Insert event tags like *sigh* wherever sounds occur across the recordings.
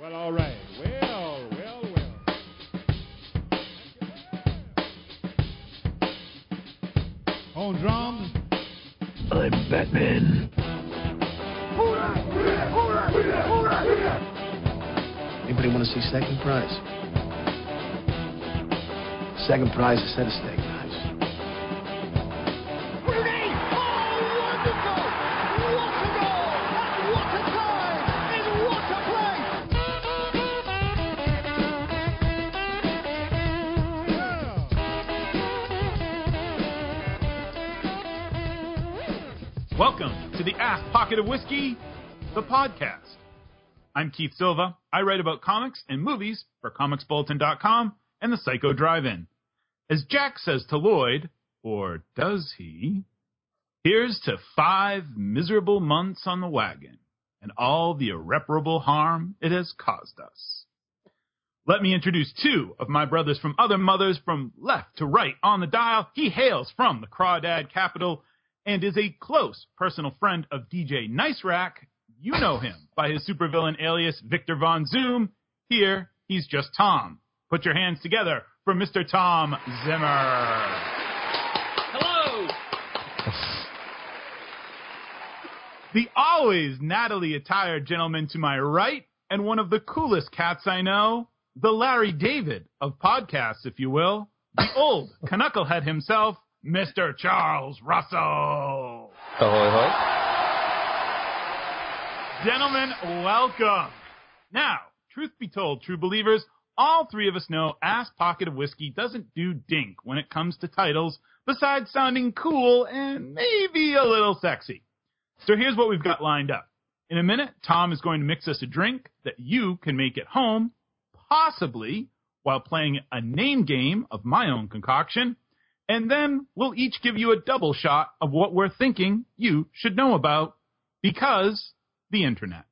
Well, all right. Well, well, well. On drums, I'm Batman. Anybody want to see second prize? Second prize is set of steak Pocket of Whiskey, the podcast. I'm Keith Silva. I write about comics and movies for ComicsBulletin.com and the Psycho Drive-In. As Jack says to Lloyd, or does he? Here's to five miserable months on the wagon and all the irreparable harm it has caused us. Let me introduce two of my brothers from other mothers from left to right on the dial. He hails from the Crawdad capital and is a close personal friend of DJ Nice Rack. You know him by his supervillain alias Victor Von Zoom. Here, he's just Tom. Put your hands together for Mr. Tom Zimmer. Hello. The always Natalie attired gentleman to my right, and one of the coolest cats I know, the Larry David of podcasts, if you will, the old *laughs* Canucklehead himself, Mr. Charles Russell. Ahoy, hoy. Gentlemen, welcome. Now, truth be told, true believers, all three of us know Ass Pocket of Whiskey doesn't do dink when it comes to titles, besides sounding cool and maybe a little sexy. So here's what we've got lined up. In a minute, Tom is going to mix us a drink that you can make at home, possibly while playing a name game of my own concoction. And then we'll each give you a double shot of what we're thinking you should know about because the internet.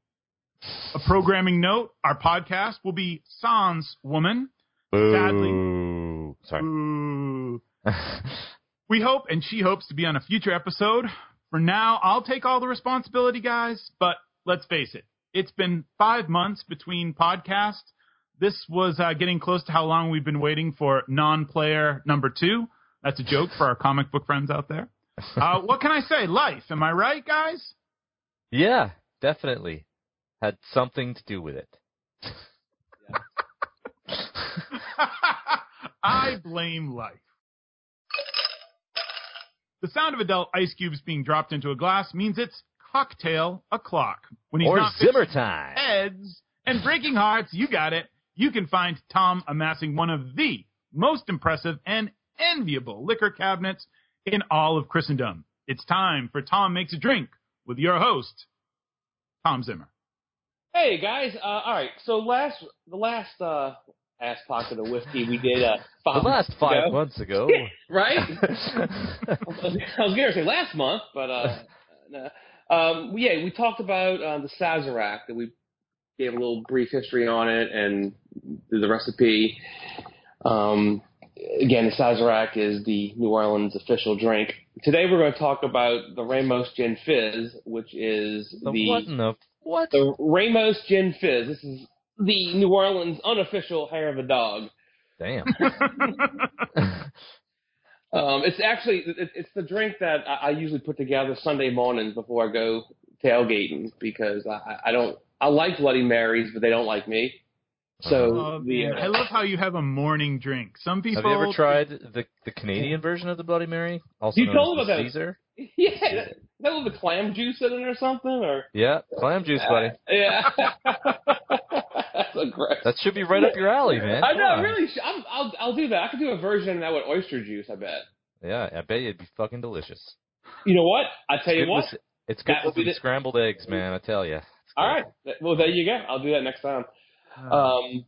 A programming note, our podcast will be Sans Woman. Sadly, Sorry. Ooh. *laughs* we hope and she hopes to be on a future episode. For now, I'll take all the responsibility, guys, but let's face it. It's been five months between podcasts. This was uh, getting close to how long we've been waiting for non-player number two. That's a joke for our comic book friends out there. Uh, what can I say? Life. Am I right, guys? yeah, definitely. Had something to do with it. *laughs* I blame life. The sound of adult ice cubes being dropped into a glass means it's cocktail o'clock. When he's or not Zimmer time. heads and breaking hearts, you got it. You can find Tom amassing one of the most impressive and enviable liquor cabinets in all of Christendom. It's time for Tom Makes a Drink with your host, Tom Zimmer. Hey guys, uh, all right. So last the last uh, ass pocket of whiskey we did uh, The last five ago. months ago. *laughs* right? *laughs* I was gonna say last month, but uh, no. um, yeah, we talked about uh, the Sazerac that we gave a little brief history on it and the recipe. Um, again, the Sazerac is the New Orleans official drink. Today we're going to talk about the Ramos Gin Fizz, which is the the what in the what? the Ramos Gin Fizz. This is the New Orleans unofficial hair of a dog. Damn. *laughs* Um, it's actually it, it's the drink that I, I usually put together Sunday mornings before I go tailgating because I, I don't I like Bloody Marys, but they don't like me. So uh-huh. Oh, the man. I love how you have a morning drink. Some people Have you ever tried the the Canadian version of the Bloody Mary? Also You known told as about the that. Caesar? *laughs* yeah, that, that the clam juice in it or something, or Yeah, clam juice, buddy. Uh, yeah, *laughs* that's aggressive. That should be right up your alley, man. I Come know, on. really. sh- I'm, I'll I'll do that. I could do a version of that with oyster juice. I bet. Yeah, I bet you it'd be fucking delicious. You know what? I tell you what. with- it's good with be the- scrambled eggs, man. I tell you. All right. Well, there you go. I'll do that next time. Um,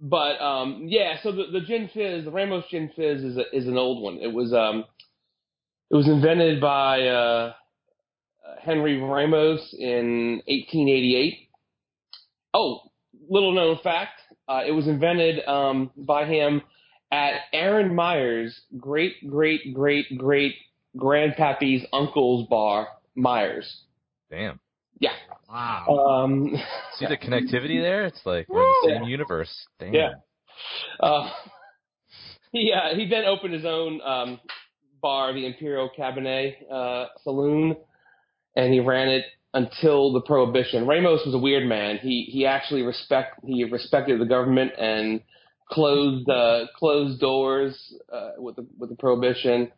but um, yeah, so the, the gin fizz, the Ramos gin fizz, is a, is an old one. It was um, it was invented by uh, uh, Henry Ramos in 1888. Oh, little known fact: uh, it was invented um, by him at Aaron Myers' great great great great grandpappy's uncle's bar, Myers. Damn. Yeah. Wow. Um, *laughs* See the connectivity there? It's like we're in the same Yeah. universe. Damn. Yeah. Uh, *laughs* he uh, he then opened his own um, bar, the Imperial Cabinet uh, Saloon, and he ran it until the Prohibition. Ramos was a weird man. He he actually respect he respected the government and closed uh, closed doors uh, with the with the Prohibition.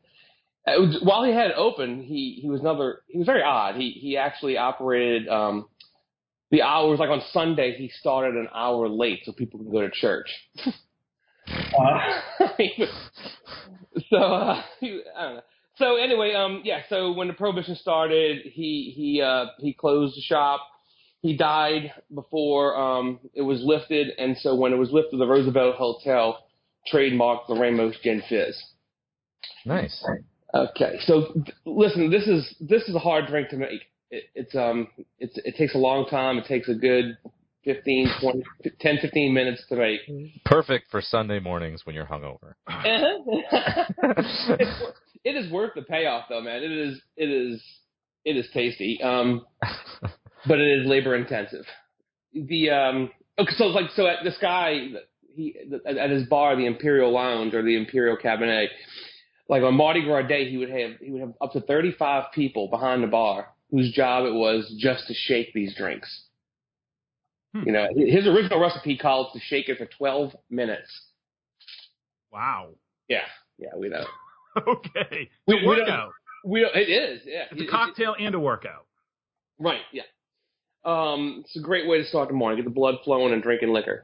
It was, while he had it open, he he was another he was very odd. He he actually operated. Um, the hours like on Sunday he started an hour late so people can go to church. *laughs* uh, *laughs* so uh, he, I don't know. So anyway, um, yeah. So when the prohibition started, he he uh, he closed the shop. He died before um, it was lifted, and so when it was lifted, the Roosevelt Hotel trademarked the Ramos Gin Fizz. Nice. Okay, so listen, this is this is a hard drink to make. It, it's um it's it takes a long time. It takes a good 15, 20, 10, 15 minutes to make. Perfect for Sunday mornings when you're hungover. it's, *laughs* *laughs* it is worth the payoff though, man. It is it is it is tasty. Um, *laughs* but it is labor intensive. The um okay, so like so at this guy he at at his bar, the Imperial Lounge or the Imperial Cabinet, like on Mardi Gras Day, he would have he would have up to thirty five people behind the bar whose job it was just to shake these drinks. Hmm. You know, his original recipe called to shake it for twelve minutes. Wow. Yeah, yeah, we know. *laughs* Okay. We- It's a we don't- workout. We don't, it is, yeah. It's a It- cocktail and a workout. right, yeah. Um, it's a great way to start the morning. Get the blood flowing and drinking liquor.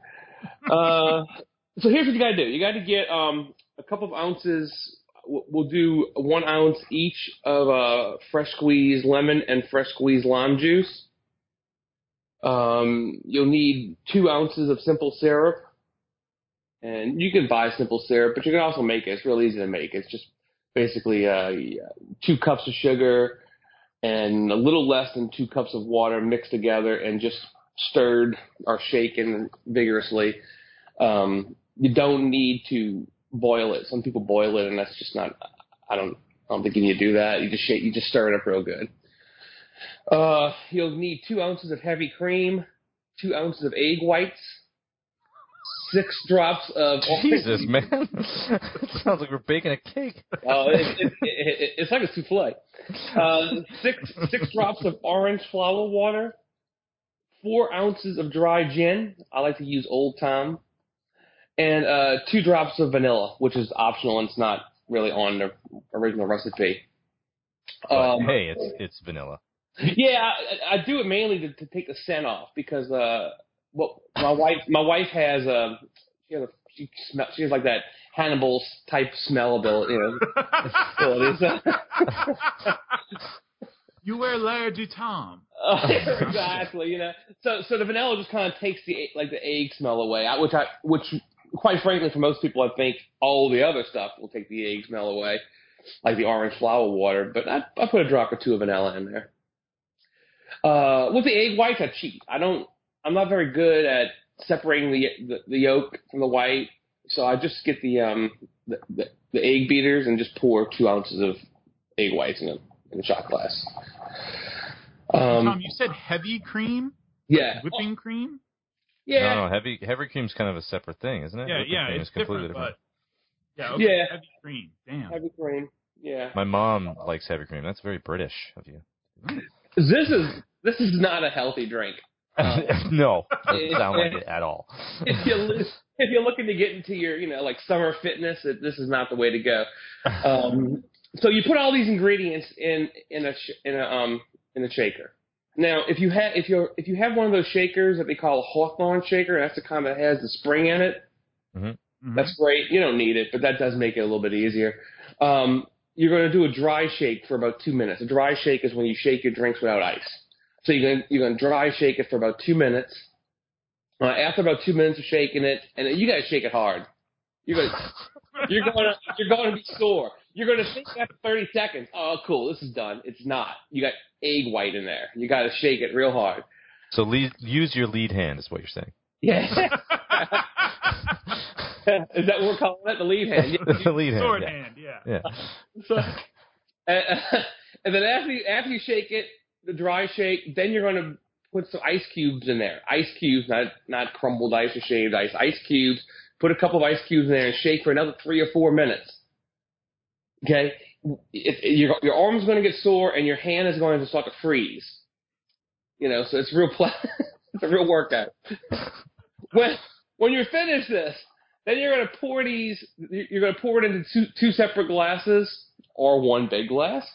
Uh, *laughs* so here's what you got to do. You got to get um, a couple of ounces. We'll do one ounce each of uh, fresh squeezed lemon and fresh squeezed lime juice. Um, you'll need two ounces of simple syrup. And you can buy simple syrup, but you can also make it. It's real easy to make. It's just basically uh, two cups of sugar and a little less than two cups of water mixed together and just stirred or shaken vigorously. Um, you don't need to boil it. Some people boil it, and that's just not. I don't. I don't think you need to do that. You just shake. You just stir it up real good. Uh, you'll need two ounces of heavy cream, two ounces of egg whites, six drops of *laughs* Jesus, man. it *laughs* sounds like we're baking a cake. Oh, it, it, it, it, it's like a souffle. Uh, six six drops of orange flower water, four ounces of dry gin. I like to use Old Tom, and uh, two drops of vanilla, which is optional and it's not really on the original recipe. Um, hey, it's it's vanilla. yeah, I, I do it mainly to, to take the scent off because uh, well, my wife my wife has um she has a, she smell she has like that Hannibal type smell ability, you know. abilities. *laughs* you wear Lair du Tom. Uh, exactly, you know. So so the vanilla just kind of takes the like the egg smell away, which I which quite frankly for most people I think all the other stuff will take the egg smell away, like the orange flower water. But I I put a drop or two of vanilla in there. Uh, with the egg whites, I cheat. I don't. I'm not very good at separating the the, the yolk from the white, so I just get the um the, the, the egg beaters and just pour two ounces of egg whites in a in a shot glass. Um, Tom, you said heavy cream? yeah. Whipping cream? Yeah. No, no, heavy heavy cream's kind of a separate thing, isn't it? Yeah, Whipping yeah, cream it's is completely different, but yeah, okay, Yeah. heavy cream. Damn. Heavy cream. Yeah. My mom likes heavy cream. That's very British of you. This is this is not a healthy drink. *laughs* no, doesn't sound like it at all. If you if you're looking to get into your you know like summer fitness, it, this is not the way to go. *laughs* Um, so you put all these ingredients in in a in a um in a shaker. Now, if you have if you if you have one of those shakers that they call a Hawthorne shaker, that's the kind that has the spring in it. Mhm. That's great. You don't need it, but that does make it a little bit easier. Um, you're going to do a dry shake for about two minutes. A dry shake is when you shake your drinks without ice. So you're going to, you're going to dry shake it for about two minutes. Uh, after about two minutes of shaking it, and you got to shake it hard. You're going to, you're going to, you're going to be sore. You're going to think after 30 seconds, oh, cool, this is done. It's not. You got egg white in there. You got to shake it real hard. So lead, use your lead hand is what you're saying. Yeah. *laughs* *laughs* is that what we're calling it? The lead hand. *laughs* Yeah. the lead hand. Sword yeah. hand, yeah. Yeah. So, and, and then after you, after you shake it, the dry shake. Then you're going to put some ice cubes in there. Ice cubes, not not crumbled ice or shaved ice. Ice cubes. Put a couple of ice cubes in there and shake for another three or four minutes. Okay, it, it, your your arm's going to get sore and your hand is going to start to freeze. You know, so it's real. *laughs* It's a real workout. when when you're finished this, then you're going to pour these. You're going to pour it into two two separate glasses or one big glass,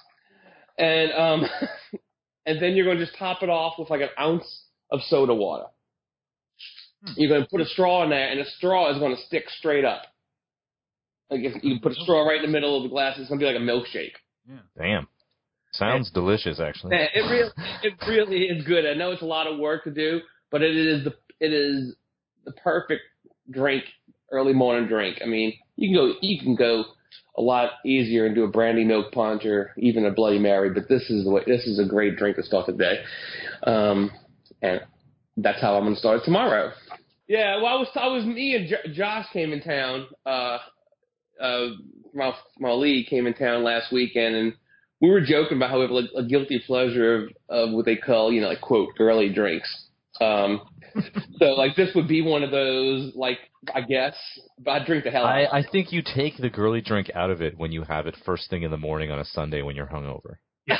and um, *laughs* and then you're going to just top it off with like an ounce of soda water. You're going to put a straw in there, and the straw is going to stick straight up. Like if you put a straw right in the middle of the glass, it's going to be like a milkshake. Yeah. Damn. Sounds delicious, actually. Yeah, it really, it really is good. I know it's a lot of work to do, but it is the it is the perfect drink, early morning drink. I mean, you can go you can go a lot easier and do a brandy milk punch or even a Bloody Mary, but this is the way. This is a great drink to start the day, um, and that's how I'm going to start it tomorrow. Yeah, well, I was I was me and J- Josh came in town. Uh, uh, my my league came in town last weekend, and we were joking about how we have like a guilty pleasure of, of what they call, you know, like quote girly drinks. Um, so like this would be one of those, like I guess, but I drink the hell out. I, of it. I think you take the girly drink out of it when you have it first thing in the morning on a Sunday when you're hungover. Yeah.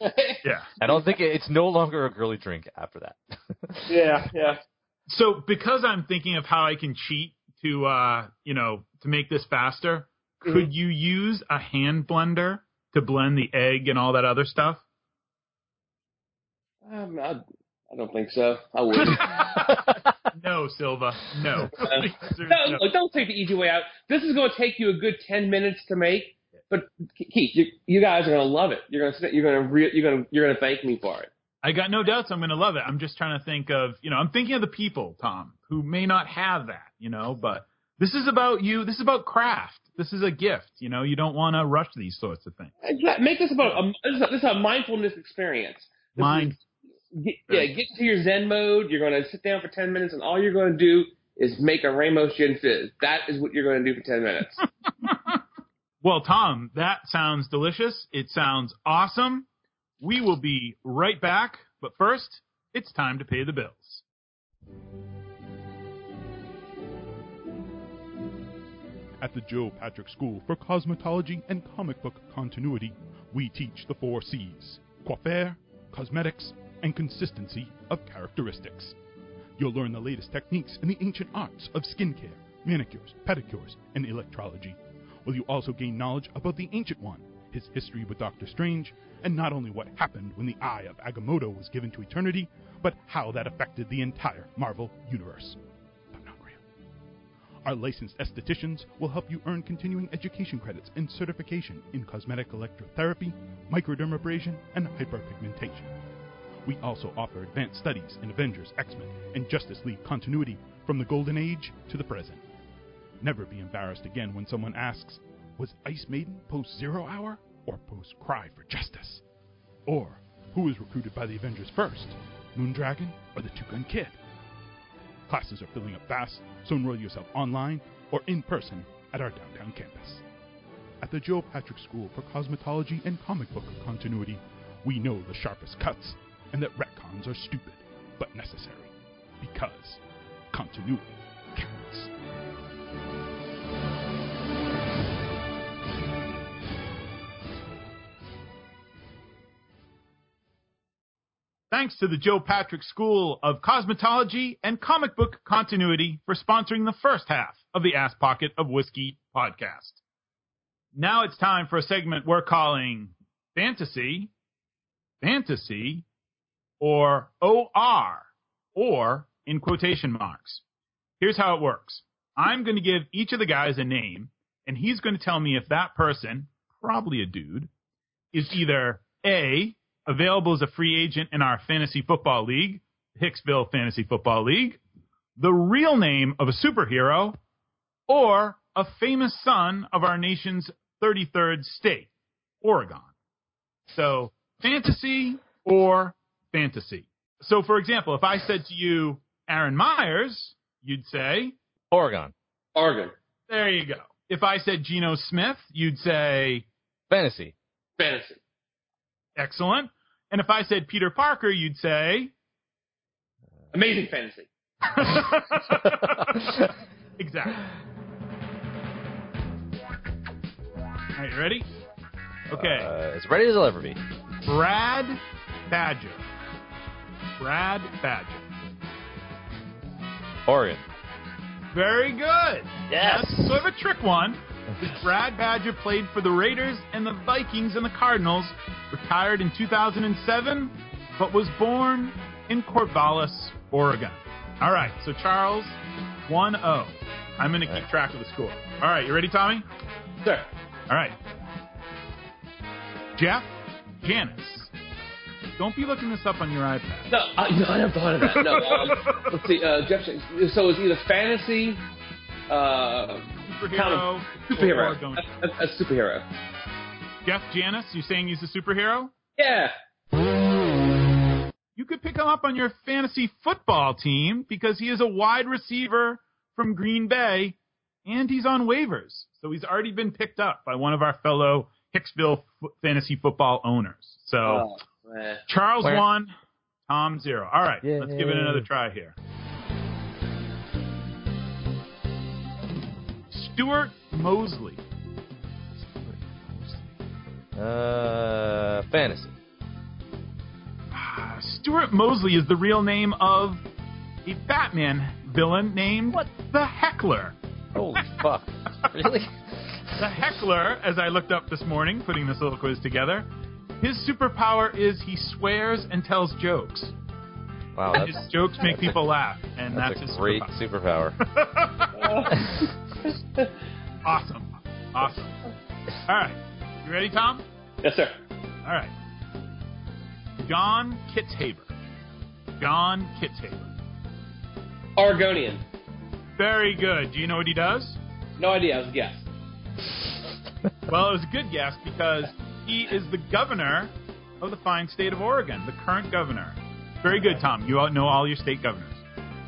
*laughs* yeah. I don't think it, it's no longer a girly drink after that. yeah, yeah. So because I'm thinking of how I can cheat to uh, you know, to make this faster, could you use a hand blender to blend the egg and all that other stuff? Um, I, I don't think so. I would. *laughs* *laughs* no, Silva. *laughs* No. no, look, don't take the easy way out. This is going to take you a good ten minutes to make, but Keith, you, you guys are going to love it. You're going to you're going to re- you're going to you're going to thank me for it. I got no doubts I'm going to love it. I'm just trying to think of, you know, I'm thinking of the people, Tom, who may not have that, you know, but this is about you. This is about craft. This is a gift. You know, you don't want to rush these sorts of things. Exactly. Make this about a, this, is a, this is a mindfulness experience. This Mind. is- get, yeah, get into your Zen mode. You're going to sit down for ten minutes, and all you're going to do is make a Ramos Gin Fizz. That is what you're going to do for ten minutes. *laughs* Well, Tom, that sounds delicious. It sounds awesome. We will be right back, but first, it's time to pay the bills. At the Joe Patrick School for Cosmetology and Comic Book Continuity, we teach the four C's coiffure, cosmetics, and consistency of characteristics. You'll learn the latest techniques in the ancient arts of skincare, manicures, pedicures, and electrology. Will you also gain knowledge about the Ancient One, his history with Doctor Strange, and not only what happened when the Eye of Agamotto was given to eternity, but how that affected the entire Marvel Universe. Our licensed estheticians will help you earn continuing education credits and certification in cosmetic electrotherapy, microdermabrasion, and hyperpigmentation. We also offer advanced studies in Avengers, X Men, and Justice League continuity from the Golden Age to the present. Never be embarrassed again when someone asks, Was Ice Maiden post Zero Hour or post Cry for Justice? Or, who was recruited by the Avengers first, Moondragon or the Two Gun Kid? Classes are filling up fast, so enroll yourself online or in person at our downtown campus. At the Joe Patrick School for Cosmetology and Comic Book Continuity, we know the sharpest cuts and that retcons are stupid but necessary because continuity Thanks to the Joe Patrick School of Cosmetology and Comic Book Continuity for sponsoring the first half of the Ass Pocket of Whiskey podcast. Now it's time for a segment we're calling Fantasy, Fantasy, or OR, or in quotation marks. Here's how it works. I'm going to give each of the guys a name, and he's going to tell me if that person, probably a dude, is either A, available as a free agent in our fantasy football league, Hicksville Fantasy Football League, the real name of a superhero, or a famous son of our nation's 33rd state, Oregon. So, fantasy or fantasy. So, for example, if I said to you, Aaron Myers, you'd say, Oregon. Oregon, there you go. If I said Geno Smith, you'd say, Fantasy. fantasy, excellent. And if I said Peter Parker, you'd say. Amazing fantasy. *laughs* exactly. All right, you ready? Okay. Uh, as ready as I'll ever be. Brad Badger. Brad Badger. Oregon. Very good. Yes. That's sort of a trick one. *laughs* Brad Badger played for the Raiders and the Vikings and the Cardinals, retired in 2007, but was born in Corvallis, Oregon. All right, so Charles, 1 0. I'm going to keep track of the score. All right, you ready, Tommy? Sir. All right. Jeff, Janis. Don't be looking this up on your iPad. No, I, no, I never thought of that. No, um, *laughs* let's see. Uh, Jeff, so it's either fantasy, uh, Superhero, superhero, or a, a, a superhero. Jeff Janis, you saying he's a superhero? Yeah. You could pick him up on your fantasy football team because he is a wide receiver from Green Bay and he's on waivers. So he's already been picked up by one of our fellow Hicksville f- fantasy football owners. So Oh. Charles Where- one, Tom zero. All right, let's give it Yay. another try here. Stuart Mosley. Uh, fantasy. Ah, Stuart Mosley is the real name of a Batman villain named what? the Heckler. Holy *laughs* fuck. Really? The Heckler, as I looked up this morning, putting this little quiz together, his superpower is he swears and tells jokes. Wow, His that's, jokes make people laugh, and that's, that's, a his great superpower. superpower. *laughs* *laughs* awesome. Awesome. All right. You ready, Tom? Yes, sir. All right. John Kitzhaber. John Kitzhaber. Oregonian. Very good. Do you know what he does? No idea. I was a guess. Well, it was a good guess because he is the governor of the fine state of Oregon, the current governor. Very good, Tom. You know all your state governors.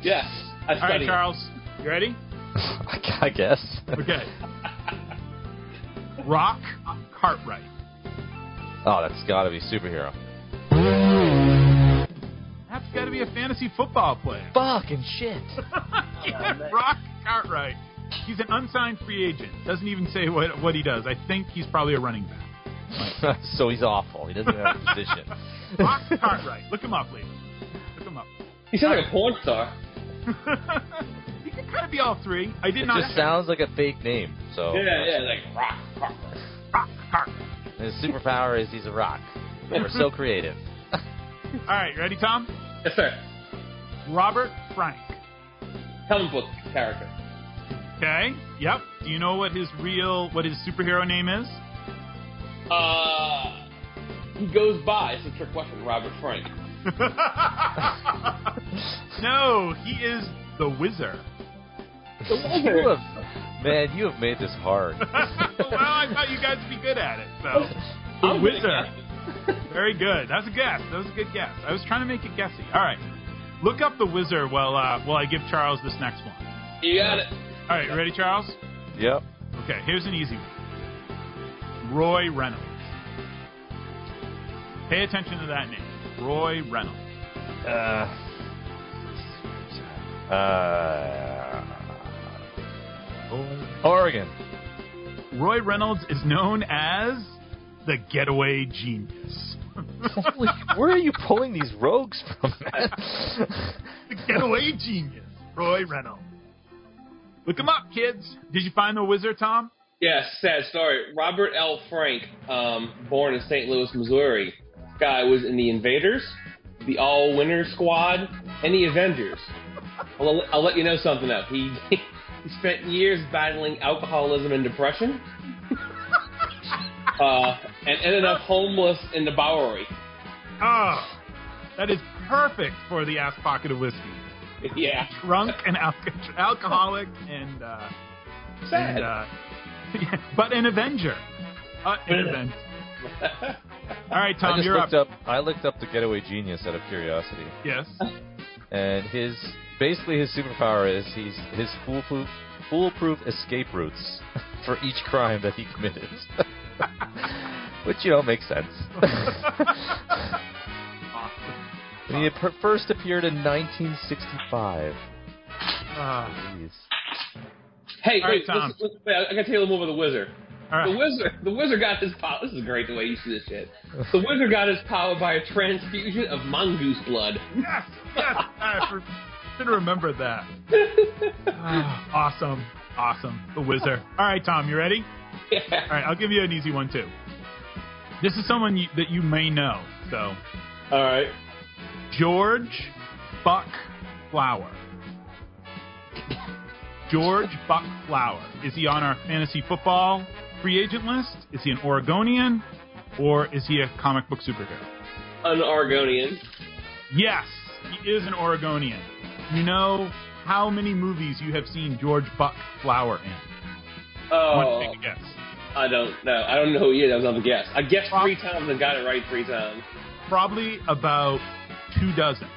Yes. I All right. Charles. You ready? *laughs* I guess. Okay. Rock Cartwright. Oh, that's got to be superhero. That's got to be a fantasy football player. Fucking shit. *laughs* yeah, Rock Cartwright. He's an unsigned free agent. Doesn't even say what what he does. I think he's probably a running back. *laughs* so he's awful. He doesn't have a position. *laughs* Rock Cartwright. Look him up, ladies. Look him up. He sounds like a porn star. he can kind of be all three. I did It not. just sounds like a fake name. So Yeah, yeah, like rock, rock. Rock Cartwright. His superpower is he's a rock. We're so *laughs* creative. All right, you ready, Tom? Yes, sir. Robert Frank. Comic book character. Okay. Yep. Do you know what his real, what his superhero name is? Uh, he goes by. It's a trick question. Robert Frank. *laughs* no, he is the Wizard. You have, man, you have made this hard. *laughs* well, I thought you guys would be good at it. So, the I'm good at Wizard. Very good. That's a guess. That was a good guess. I was trying to make it guessy. All right. Look up the Wizard while uh, while I give Charles this next one. You got it. All right, you ready, Charles? yep. Okay, here's an easy one. Roy Reynolds. Pay attention to that name. Roy Reynolds. Uh, uh, Oregon. Roy Reynolds is known as the getaway genius. *laughs* Holy, where are you pulling these rogues from, man? *laughs* the getaway genius, Roy Reynolds. Look him up, kids. Did you find the wizard, Tom? Yes, sad story. Robert L. Frank, um, born in St. Louis, Missouri. This guy was in the Invaders, the All Winner Squad, and the Avengers. I'll, I'll let you know something though. He he spent years battling alcoholism and depression, *laughs* uh, and ended up homeless in the Bowery. Oh, that is perfect for the ass pocket of whiskey. yeah, Drunk and alco- *laughs* alcoholic and, uh, sad. and uh, *laughs* but an Avenger. Uh, an Avenger. All right, I Tom, just you're looked up. up. I looked up the getaway genius out of curiosity, Yes. and his basically his superpower is he's his foolproof foolproof escape routes *laughs* for each crime that he committed, *laughs* which you know makes sense. *laughs* He per- first appeared in 1965. Ah. Jeez. Hey, All wait, right, Tom. listen, listen, wait, I gotta tell you a little more about the wizard. All The wizard, the wizard got his power. This is great the way you see this shit. The wizard got his power by a transfusion of mongoose blood. Yes, yes. I for- should have remembered that. *laughs* Ah, awesome, awesome. The wizard. All right, Tom, you ready? Yeah. All right, I'll give you an easy one too. This is someone you, that you may know. So, All right. George Buck Flower. George Buck Flower. Is he on our fantasy football free agent list? Is he an Oregonian? Or is he a comic book superhero? An Oregonian. Yes, he is an Oregonian. You know how many movies you have seen George Buck Flower in? Oh, to take a guess? I don't know. I don't know who he is. That was another guess. I guessed Well- three times and got it right three times. Probably about two dozen.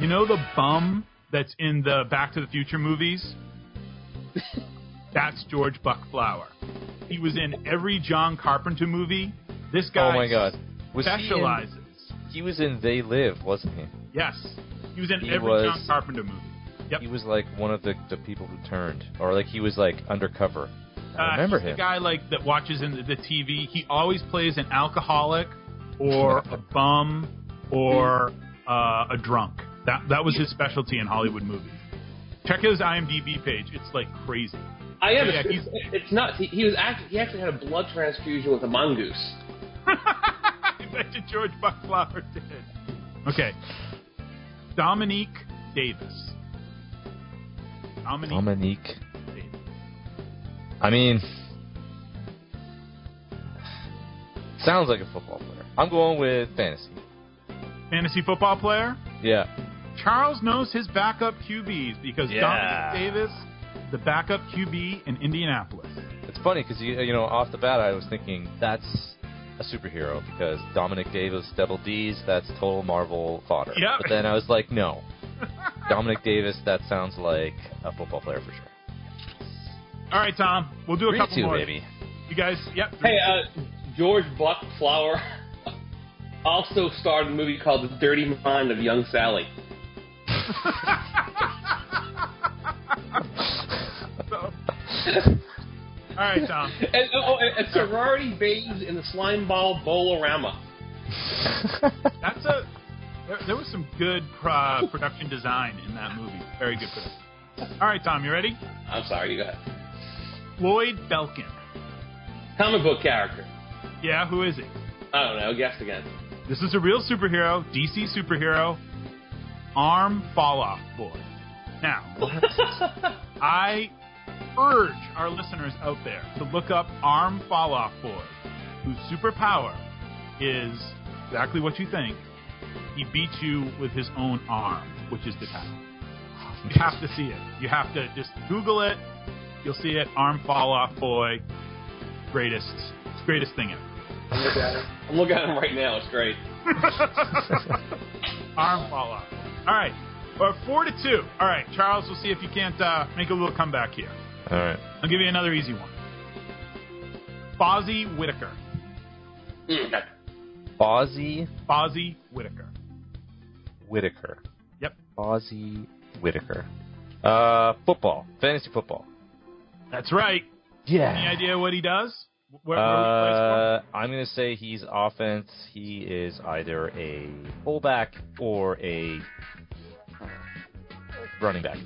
You know the bum that's in the Back to the Future movies? *laughs* That's George Buck Flower. He was in every John Carpenter movie. This oh guy Oh my God. Was he in- specializes. He, was in They Live, wasn't he? Yes. He was in He every was- John Carpenter movie. Yep. He was like one of the, the people who turned, or like he was like undercover. I Uh, remember he's him. The guy like that watches in the, the TV. He always plays an alcoholic, or *laughs* a bum, or uh, a drunk. That that was his specialty in Hollywood movies. Check his IMDb page. It's like crazy. I am. Yeah, it's, he's- it's nuts. He, he was actually he actually had a blood transfusion with a mongoose. *laughs* I bet you George Buck Flower did. Okay. Dominique Davis. Dominique Dominique. Davis. I mean, sounds like a football player. I'm going with fantasy. Fantasy football player. Yeah. Charles knows his backup QBs because Yeah. Dominic Davis, the backup QB in Indianapolis. It's funny because you you know off the bat I was thinking that's a superhero because Dominic Davis double D's that's total Marvel fodder. Yep. But then I was like no, *laughs* Dominic Davis that sounds like a football player for sure. All right, Tom, we'll do a Three couple two more. baby. You guys, yep. Hey, uh, George Buck Flower *laughs* also starred in a movie called The Dirty Mind of Young Sally. *laughs* So- all right, Tom. *laughs* And, oh, and, and sorority babes in the slime ball bowlorama. *laughs* That's a. There, there was some good uh, production design in that movie. Very good production. All right, Tom, you ready? I'm sorry, you go ahead. Floyd Belkin. Comic book character. Yeah, who is he? I don't know. Guess again. This is a real superhero, DC superhero, Arm Fall Off Boy. Now, *laughs* I urge our listeners out there to look up Arm Fall Off Boy, whose superpower is exactly what you think. He beats you with his own arm, which is detached. You have to see it. You have to just Google it. You'll see it. Arm Fall Off Boy. Greatest, greatest thing ever. I'm looking at him. I'm looking at him right now. It's great. *laughs* Arm fall off. All right. Well, four to two. All right, Charles. We'll see if you can't uh, make a little comeback here. All right. I'll give you another easy one. Fozzy Whittaker. *laughs* Fozzy Fozzy Whittaker. Whittaker. Yep. Fozzy Whittaker. Uh, football, fantasy football. That's right. Yeah. Any idea what he does? Where, where Uh, I'm going to say he's offense. He is either a fullback or a running back.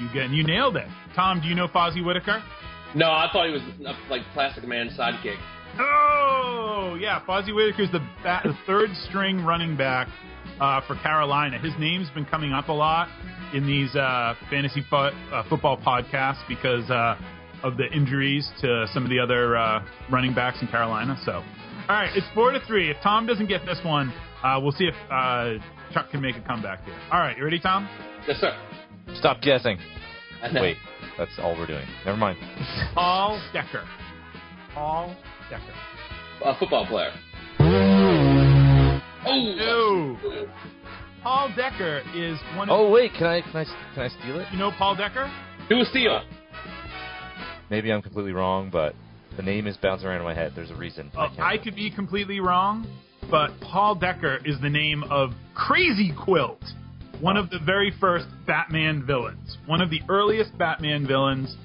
You get, you nailed it. Tom, do you know Fozzy Whittaker? No, I thought he was like Plastic Man's sidekick. Oh, yeah. Fozzy Whittaker's the, ba- the third string running back uh, for Carolina. His name's been coming up a lot in these uh, fantasy fo- uh, football podcasts because uh, of the injuries to some of the other uh, running backs in Carolina. So, all right, it's four to three. If Tom doesn't get this one, uh, we'll see if uh, Chuck can make a comeback here. All right, you ready, Tom? Yes, sir. Stop guessing. Wait, that's all we're doing. Never mind. *laughs* Paul Decker. Paul Decker. A football player. Oh. No. Paul Decker is one of. Oh wait, can I can I can I steal it? You know Paul Decker? Do a steal. Maybe I'm completely wrong, but the name is bouncing around in my head. There's a reason. Oh, can't I could be completely wrong, but Paul Decker is the name of Crazy Quilt, one of the very first Batman villains, one of the earliest Batman villains.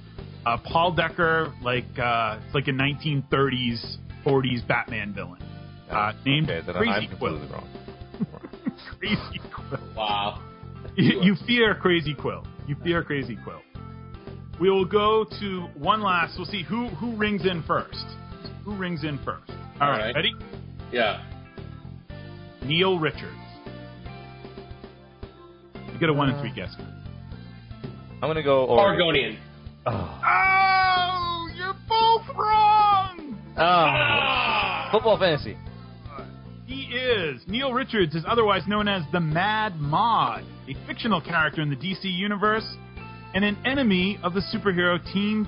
Uh, Paul Decker, like uh, it's like a 1930s, 40s Batman villain, uh, named Okay, then Crazy I'm Quilt. wrong. *laughs* Crazy Quilt. Wow. You, you fear Crazy Quilt. You fear Crazy Quilt. We will go to one last. We'll see who who rings in first. Who rings in first? All All right, right. ready? Yeah. Neil Richards. You get a one and three guess. I'm gonna go. Or- Oregonian. Oh. Oh, you're both wrong. Ah. Football fantasy. He is. Neil Richards is otherwise known as the Mad Mod, a fictional character in the DC universe and an enemy of the superhero Teen,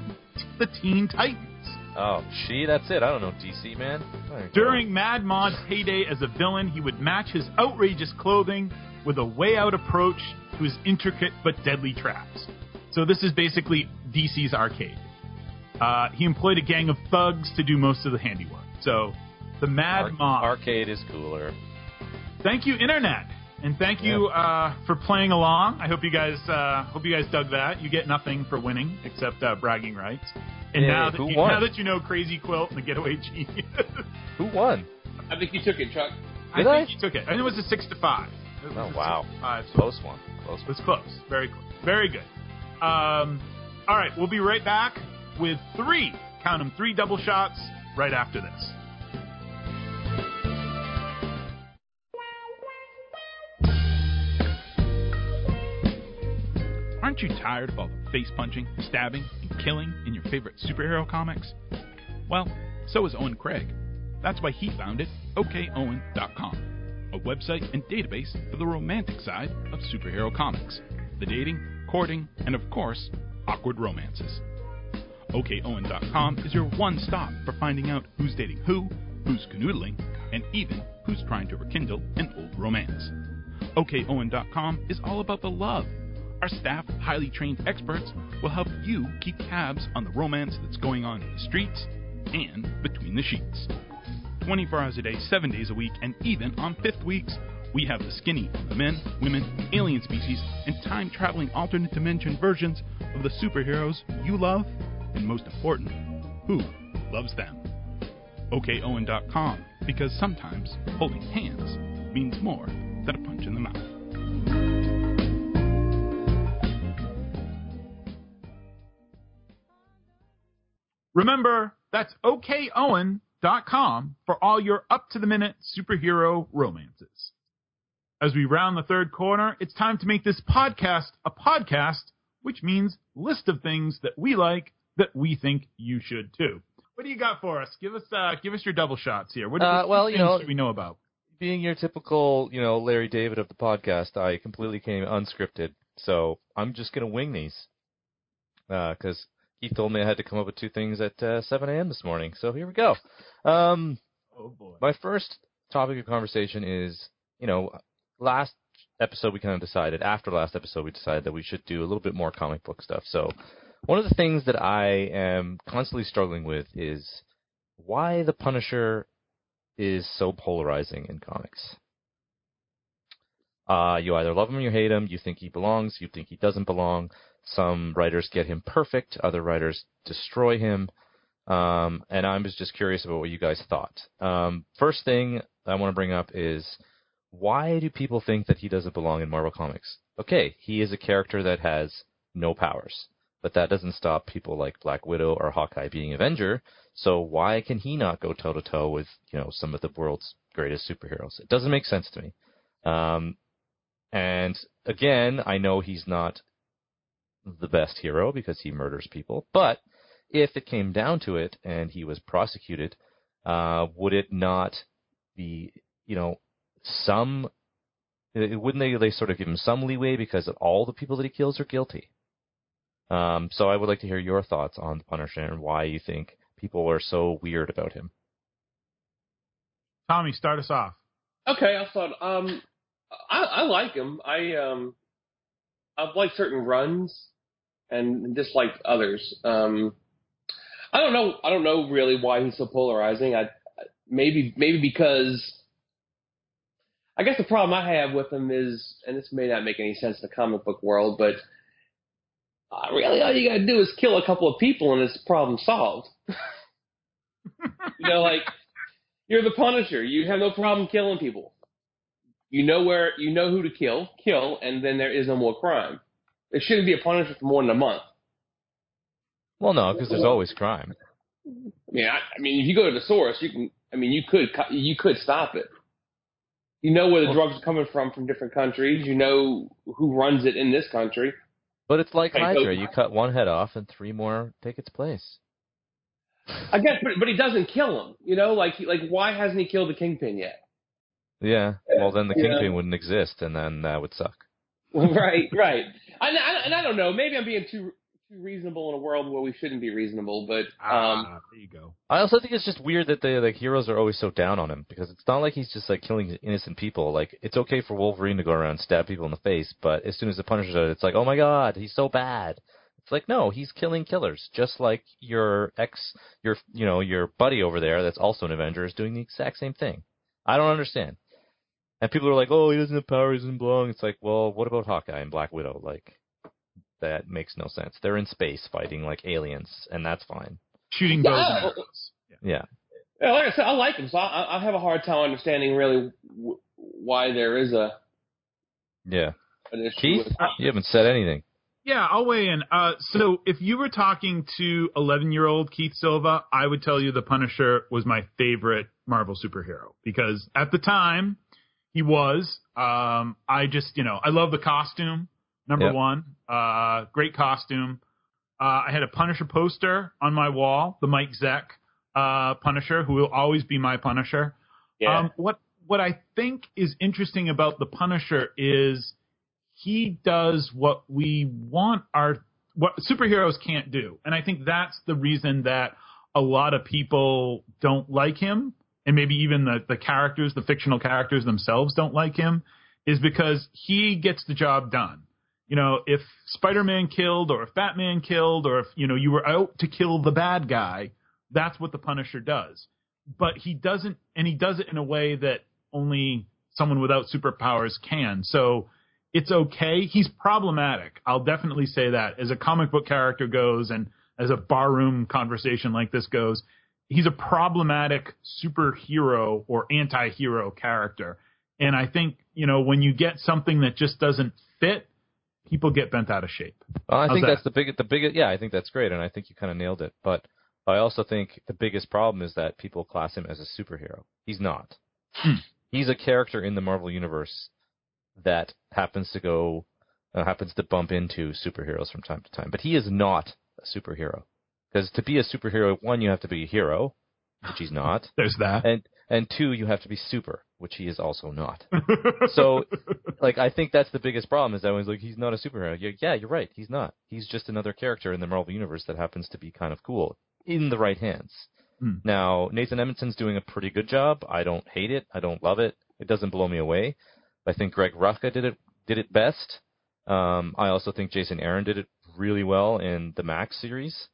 the Teen Titans. Oh, she. That's it. I don't know DC man. There you go. During Mad Mod's heyday as a villain, he would match his outrageous clothing with a way out approach to his intricate but deadly traps. So this is basically DC's arcade. Uh, he employed a gang of thugs to do most of the handiwork. So the Mad Ar- Mod. arcade is cooler. thank you, Internet, and thank you uh, for playing along. I hope you guys uh, hope you guys dug that. You get nothing for winning except uh, bragging rights. And Yay, now that who you, won? now that you know Crazy Quilt and the Getaway G, Who won? I think you took it, Chuck. I Did I? think he took it. And it was a six to five. Oh, wow. to. So Close one. Close one. was close. Very close. Very good. Um, all right, we'll be right back with three, count them, three double shots right after this. Aren't you tired of all the face punching, stabbing, and killing in your favorite superhero comics? Well, so is Owen Craig. That's why he founded OKOwen.com, a website and database for the romantic side of superhero comics the dating, courting, and of course, awkward romances. OKOwen.com is your one stop for finding out who's dating who, who's canoodling, and even who's trying to rekindle an old romance. OKOwen.com is all about the love. Our staff highly trained experts will help you keep tabs on the romance that's going on in the streets and between the sheets. 24 hours a day, 7 days a week, and even on fifth weeks, we have the skinny, the men, women, alien species, and time traveling alternate dimension versions of the superheroes you love, and most important, who loves them. OKOwen.com, because sometimes holding hands means more than a punch in the mouth. Remember, that's OKOwen.com for all your up to the minute superhero romances. As we round the third corner, it's time to make this podcast a podcast, which means list of things that we like that we think you should too. What do you got for us? Give us uh, give us your double shots here. What, Uh, what well, you know- we know about? Being your typical, you know, Larry David of the podcast, I completely came unscripted. So I'm just gonna wing these. Because Keith told me I had to come up with two things at uh, 7 a.m. this morning. So here we go. Um, Oh boy. my first topic of conversation is, you know, last episode we kind of decided, after last episode we decided that we should do a little bit more comic book stuff. So one of the things that I am constantly struggling with is why the Punisher is so polarizing in comics. Uh, you either love him or you hate him. You think he belongs. You think he doesn't belong. Some writers get him perfect. Other writers destroy him. Um, and I was just curious about what you guys thought. Um, first thing I want to bring up is why do people think that he doesn't belong in Marvel Comics? Okay, he is a character that has no powers, but that doesn't stop people like Black Widow or Hawkeye being Avenger. So why can he not go toe to toe with you know some of the world's greatest superheroes? It doesn't make sense to me. Um, and again, I know he's not the best hero because he murders people, but if it came down to it and he was prosecuted, uh, would it not be, you know, some, uh, wouldn't they, they sort of give him some leeway because all the people that he kills are guilty? Um, so I would like to hear your thoughts on the Punisher and why you think people are so weird about him. Tommy, start us off. Okay, I thought um I, I like him. I um I've liked certain runs and disliked others. Um I don't know I don't know really why he's so polarizing. I maybe maybe because I guess the problem I have with him is, and this may not make any sense in the comic book world, but uh, really all you gotta do is kill a couple of people and it's problem solved. *laughs* you know, like you're the Punisher. You have no problem killing people. You know where, you know who to kill, kill, and then there is no more crime. There shouldn't be a punishment for more than a month. Well, no, because there's always crime. I mean, I, I mean, if you go to the source, you can. I mean, you could you could stop it. You know where the Well- drugs are coming from from different countries. You know who runs it in this country. But it's like Hydra. You cut one head off and three more take its place. I guess, but but he doesn't kill him. You know, like he, like why hasn't he killed the kingpin yet? Yeah. Well, then the Yeah. Kingpin wouldn't exist, and then that would suck. *laughs* right, right. I, I, and I don't know. Maybe I'm being too too reasonable in a world where we shouldn't be reasonable. But um, Ah, there you go. I also think it's just weird that the like heroes are always so down on him because it's not like he's just like killing innocent people. Like it's okay for Wolverine to go around and stab people in the face, but as soon as the Punisher does it, it's like, oh my god, he's so bad. It's like no, he's killing killers, just like your ex, your you know your buddy over there that's also an Avenger is doing the exact same thing. I don't understand. And people are like, oh, he doesn't have powers, he doesn't belong. It's like, well, what about Hawkeye and Black Widow? Like that makes no sense. They're in space fighting like aliens, and that's fine. Shooting bows and Yeah. arrows. Yeah. yeah, like I said, I like him. So I, I have a hard time understanding really w- why there is a Yeah. an issue. Keith, with you haven't said anything. Yeah, I'll weigh in. Uh, so if you were talking to 11 year old Keith Silva, I would tell you the Punisher was my favorite Marvel superhero because at the time he was. Um, I just, you know, I love the costume. Number Yep. one, uh, great costume. Uh, I had a Punisher poster on my wall, the Mike Zeck uh, Punisher, who will always be my Punisher. yeah. Um, what what I think is interesting about the Punisher is he does what we want our what superheroes can't do, and I think that's the reason that a lot of people don't like him, and maybe even the the characters, the fictional characters themselves, don't like him, is because he gets the job done. You know, if Spider-Man killed, or if Batman killed, or if you know you were out to kill the bad guy, that's what the Punisher does but he doesn't, and he does it in a way that only someone without superpowers can. So it's okay. He's problematic. I'll definitely say that. As a comic book character goes, and as a barroom conversation like this goes, he's a problematic superhero or anti-hero character. And I think, you know, when you get something that just doesn't fit, people get bent out of shape. Well, I How's think that? that's the biggest, the biggest. Yeah, I think that's great, and I think you kind of nailed it. But I also think the biggest problem is that people class him as a superhero. He's not. Hmm. He's a character in the Marvel universe that happens to go, uh, happens to bump into superheroes from time to time. But he is not a superhero because to be a superhero, one, you have to be a hero, which he's not, *laughs* There's that. and and two, you have to be super, which he is also not. *laughs* So, like, I think that's the biggest problem is that everyone's like, he's not a superhero. Yeah, yeah, you're right. He's not. He's just another character in the Marvel universe that happens to be kind of cool in the right hands. Hmm. Now, Nathan Edmondson's doing a pretty good job. I don't hate it. I don't love it. It doesn't blow me away. I think Greg Rucka did it did it best. Um, I also think Jason Aaron did it really well in the Max series.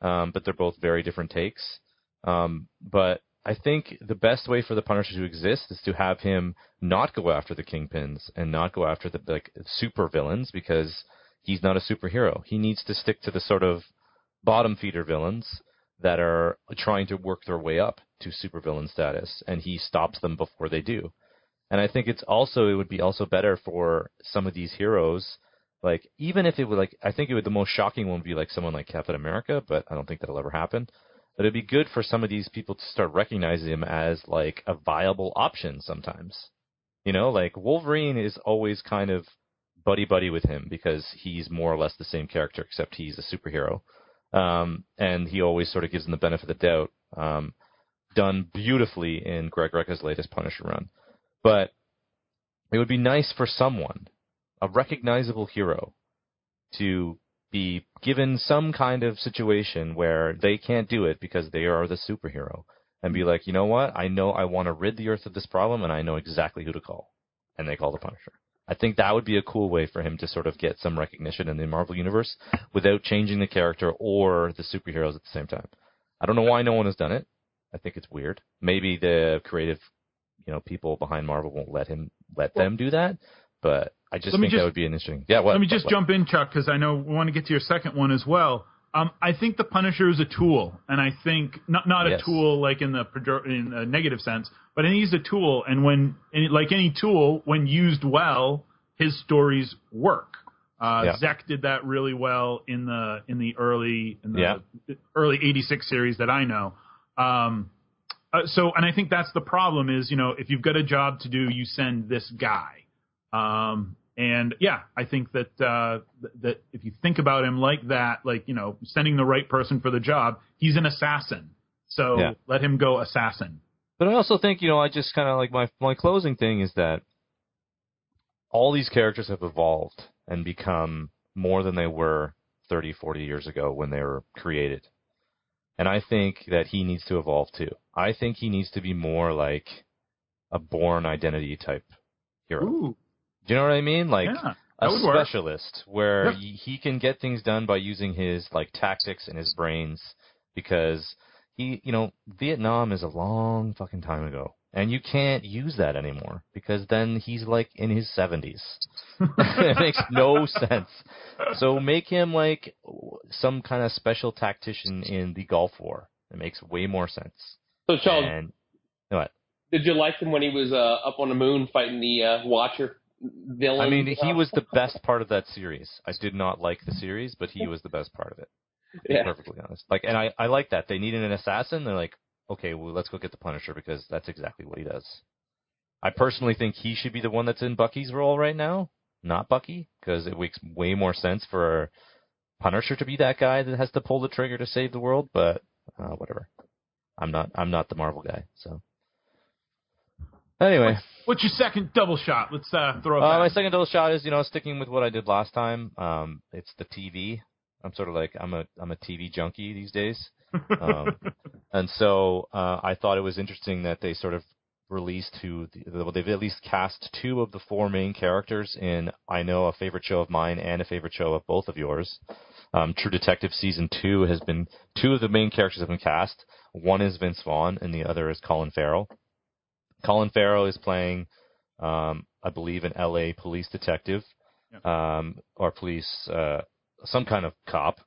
Um, but they're both very different takes. Um, but I think the best way for the Punisher to exist is to have him not go after the kingpins and not go after the like super villains because he's not a superhero. He needs to stick to the sort of bottom feeder villains that are trying to work their way up to supervillain status, and he stops them before they do. And I think it's also it would be also better for some of these heroes, like even if it would like I think it would the most shocking one would be like someone like Captain America, but I don't think that'll ever happen. But it'd be good for some of these people to start recognizing him as like a viable option sometimes. You know, like Wolverine is always kind of buddy buddy with him because he's more or less the same character except he's a superhero. Um, and he always sort of gives him the benefit of the doubt. Um, done beautifully in Greg Rucka's latest Punisher run. But it would be nice for someone, a recognizable hero, to be given some kind of situation where they can't do it because they are the superhero and be like, you know what? I know I want to rid the earth of this problem and I know exactly who to call. And they call the Punisher. I think that would be a cool way for him to sort of get some recognition in the Marvel universe without changing the character or the superheroes at the same time. I don't know why no one has done it. I think it's weird. Maybe the creative you know people behind Marvel won't let him let them do that. But I just Let think just- that would be an interesting. Yeah. What, Let me just what- jump in, Chuck, because I know we want to get to your second one as well. Um, I think the Punisher is a tool, and I think not not a Yes. tool like in the in a negative sense, but I think he's a tool, and when and like any tool, when used well, his stories work. Uh, Yeah. Zeck did that really well in the in the early in the Yeah. early '86 series that I know. Um, uh, so, and I think that's the problem is, you know, if you've got a job to do, you send this guy. Um, and yeah, I think that uh, that if you think about him like that, like you know, sending the right person for the job, he's an assassin. So Yeah. let him go assassin. But I also think, you know, I just kind of like my my closing thing is that all these characters have evolved and become more than they were 30, 40 years ago when they were created. And I think that he needs to evolve too. I think he needs to be more like a Bourne identity type hero. Ooh, Do you know what I mean? Like yeah, a that would work. specialist where Yep. he, he can get things done by using his like tactics and his brains because he you know Vietnam is a long fucking time ago and you can't use that anymore because then he's like in his 70s. *laughs* it makes no sense. So make him like some kind of special tactician in the Gulf War. It makes way more sense. So Charles, And what? did you like him when he was uh, up on the moon fighting the uh, Watcher villain? I mean, he was the *laughs* best part of that series. I did not like the series, but he was the best part of it. To be perfectly honest. Like, and I, I like that. They needed an assassin. They're like, okay, well, let's go get the Punisher because that's exactly what he does. I personally think he should be the one that's in Bucky's role right now, not Bucky, because it makes way more sense for Punisher to be that guy that has to pull the trigger to save the world. But uh, whatever. I'm not. I'm not the Marvel guy. So anyway. What's your second double shot? Let's uh, throw it Uh, my second double shot is, you know, sticking with what I did last time. Um, it's the TV. I'm sort of like I'm a I'm a TV junkie these days, um, *laughs* and so uh, I thought it was interesting that they sort of released who the, well, they've at least cast two of the four main characters in I know a favorite show of mine and a favorite show of both of yours. Um, True Detective season two has been two of the main characters have been cast. One is Vince Vaughn and the other is Colin Farrell. Colin Farrell is playing um, I believe, an LA police detective, um, or police, uh, some kind of cop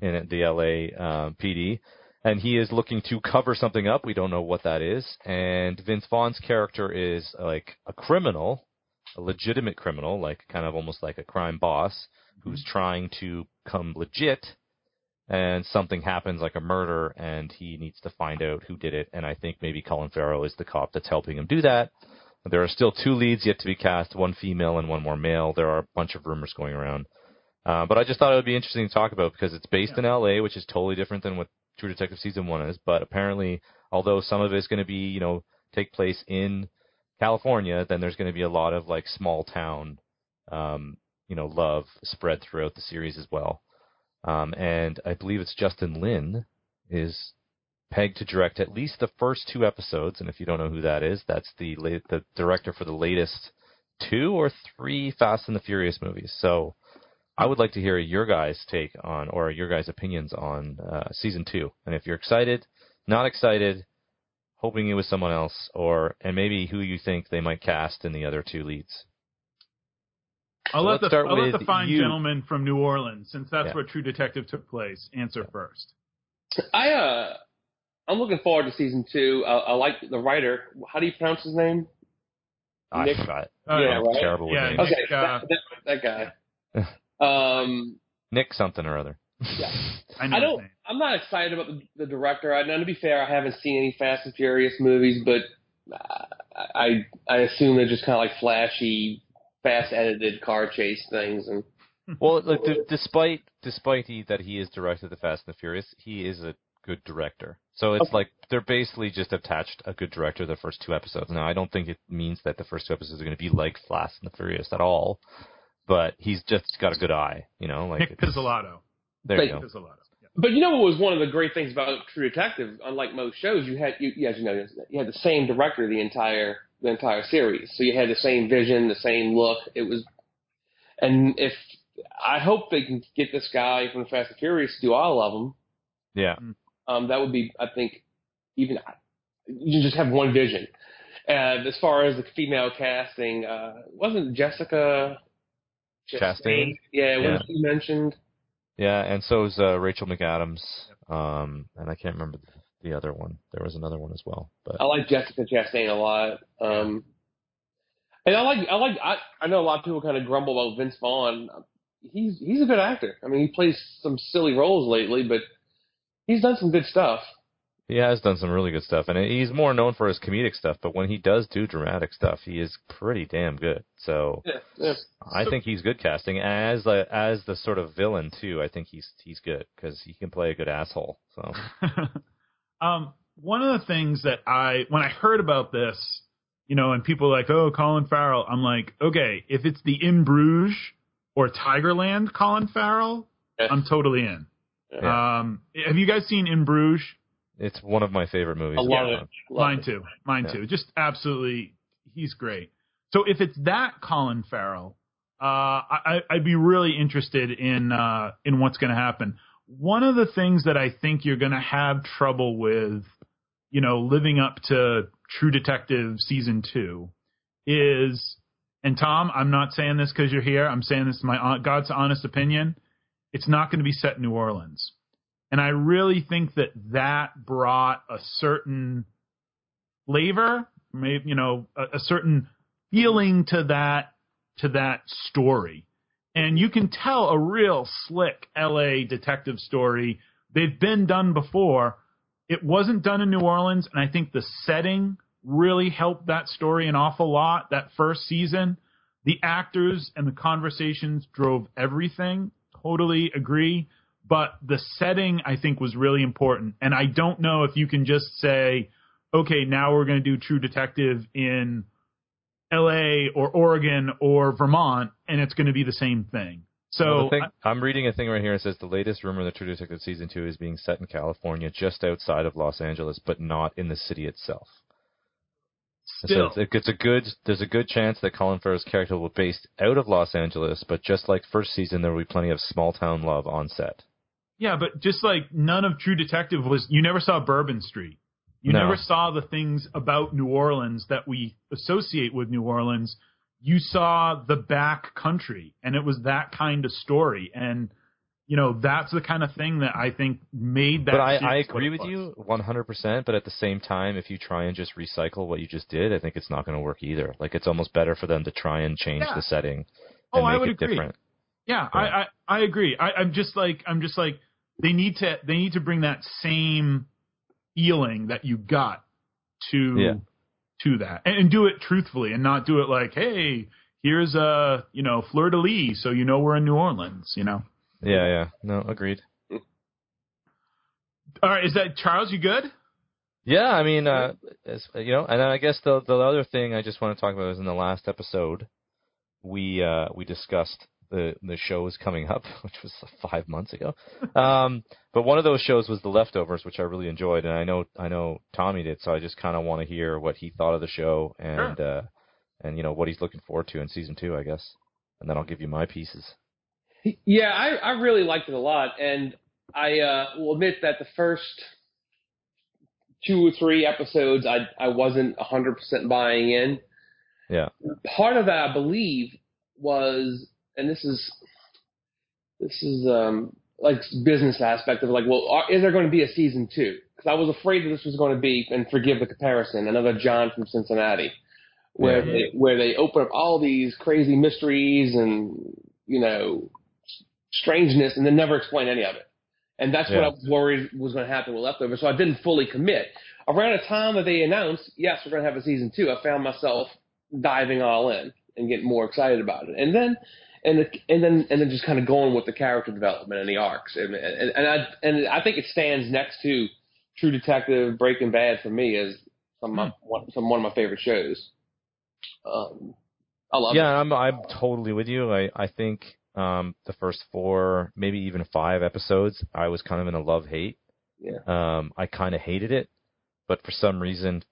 in the LA uh, PD, and he is looking to cover something up. We don't know what that is. And Vince Vaughn's character is like a criminal, a legitimate criminal, like kind of almost like a crime boss who's trying to come legit. And something happens, like a murder, and he needs to find out who did it. And I think maybe Colin Farrell is the cop that's helping him do that. There are still two leads yet to be cast, one female and one more male. There are a bunch of rumors going around. Uh, but I just thought it would be interesting to talk about because it's based in LA, which is totally different than what True Detective season one is. But apparently, although some of it is going to be, you know, take place in California, then there's going to be a lot of like small town, um, you know, love spread throughout the series as well. Um, and I believe it's Justin Lin is pegged to direct at least the first two episodes. And if you don't know who that is, that's the la- the director for the latest two or three Fast and the Furious movies. So I would like to hear your guys' take on or your guys' opinions on uh, season two. And if you're excited, not excited, hoping it was someone else, or and maybe who you think they might cast in the other two leads. I'll So let the start I'll let the fine you. gentleman from New Orleans, since that's Yeah. where True Detective took place, answer first. I uh, I'm looking forward to season two. I, I like the writer. How do you pronounce his name? I Nick- forgot. Uh, Yeah, I'm right? terrible with Yeah, names. Nick, Okay, uh, that, that, that guy. *laughs* um, Nick something or other. yeah. *laughs* I, know I don't. I'm not excited about the, the director. I, now, to be fair, I haven't seen any Fast and Furious movies, but uh, I I assume they're just kind of like flashy, fast edited car chase things. And *laughs* Well, like d- despite despite he that he is directed the Fast and the Furious, he is a good director. So it's Okay. like they're basically just attached a good director the first two episodes. Now I don't think it means that the first two episodes are going to be like Fast and the Furious at all, but he's just got a good eye, you know. Like Nick it's- Pizzolatto. There you go. Pizzolatto. Yeah. but you know what was one of the great things about True Detective? Unlike most shows, you had you, as you know you had the same director the entire the entire series. So you had the same vision, the same look. It was, and if I hope they can get this guy from Fast and Furious to do all of them. Yeah, um, that would be, I think, even you just have one vision. And as far as the female casting, uh, wasn't Jessica Chastain? Yeah, Yeah. wasn't she mentioned? Yeah, and so is uh, Rachel McAdams. Um, and I can't remember the, the other one. There was another one as well, but I like Jessica Chastain a lot. Um, and I like I like I I know a lot of people kind of grumble about Vince Vaughn. He's he's a good actor. I mean, he plays some silly roles lately, but he's done some good stuff. he has done some really good stuff, and he's more known for his comedic stuff. But when he does do dramatic stuff, he is pretty damn good. So Yeah, yeah. I think he's good casting as the as the sort of villain too. I think he's he's good because he can play a good asshole. So *laughs* um, one of the things that I, when I heard about this, you know, and people are like, oh, Colin Farrell, I'm like, okay, if it's the In Bruges or Tigerland Colin Farrell, Yeah. I'm totally in. Yeah. Um, have you guys seen In Bruges? it's one of my favorite movies. I of love all it. Love Mine it. too. Mine Yeah. too. Just absolutely, he's great. So if it's that Colin Farrell, uh, I, I'd be really interested in uh, in what's going to happen. One of the things that I think you're going to have trouble with, you know, living up to True Detective season two, is, and Tom, I'm not saying this because you're here. I'm saying this is my God's honest opinion. It's not going to be set in New Orleans. And I really think that that brought a certain flavor, maybe you know, a, a certain feeling to that to that story. And you can tell a real slick LA detective story. They've been done before. It wasn't done in New Orleans, and I think the setting really helped that story an awful lot that first season. The actors and the conversations drove everything. Totally agree. But the setting, I think, was really important. And I don't know if you can just say, okay, now we're going to do True Detective in LA or Oregon or Vermont, and it's going to be the same thing. So Well, thing, I'm reading a thing right here. It says the latest rumor that True Detective season two is being set in California, just outside of Los Angeles, but not in the city itself. So still, it's, it's a good. There's a good chance that Colin Farrell's character will be based out of Los Angeles, but just like first season, there will be plenty of small town love on set. yeah, but just like none of True Detective was, you never saw Bourbon Street. You No. never saw the things about New Orleans that we associate with New Orleans. You saw the back country, and it was that kind of story. And, you know, that's the kind of thing that I think made that. But I, I agree with was. you 100%. But at the same time, if you try and just recycle what you just did, I think it's not going to work either. Like it's almost better for them to try and change Yeah. the setting Oh, and I make would it agree. different. Yeah, Yeah. I, I I agree. I, I'm just like I'm just like they need to they need to bring that same feeling that you got to Yeah. to that and, and do it truthfully and not do it like hey here's a you know fleur de lis so you know we're in New Orleans you know. Yeah, yeah. No, agreed. All right, is that Charles? You good? Yeah, I mean, uh, you know, and I guess the the other thing I just want to talk about is in the last episode, we uh, we discussed the the shows coming up, *laughs* which was five months ago. Um, but one of those shows was The Leftovers, which I really enjoyed, and I know I know Tommy did, so I just kind of want to hear what he thought of the show and uh, and you know what he's looking forward to in season two, I guess, and then I'll give you my pieces. Yeah, I, I really liked it a lot, and I uh, will admit that the first two or three episodes, I I wasn't hundred percent buying in. Yeah. Part of that, I believe, was, and this is this is um like business aspect of like, well, are, is there going to be a season two? Because I was afraid that this was going to be, and forgive the comparison, another John from Cincinnati, where Yeah. they where they open up all these crazy mysteries and you know strangeness and then never explain any of it. And that's what I was worried was going to happen with Leftovers. So I didn't fully commit. Around the time that they announced, yes, we're going to have a season two, I found myself diving all in and getting more excited about it. And then, and the, and then, and then just kind of going with the character development and the arcs. And, and, and I, and I think it stands next to True Detective, Breaking Bad for me as some of my, one, some one of my favorite shows. Um, I love yeah, it. I'm I'm totally with you. I I think um the first four, maybe even five episodes, I was kind of in a love hate. Yeah. Um, I kind of hated it, but for some reason,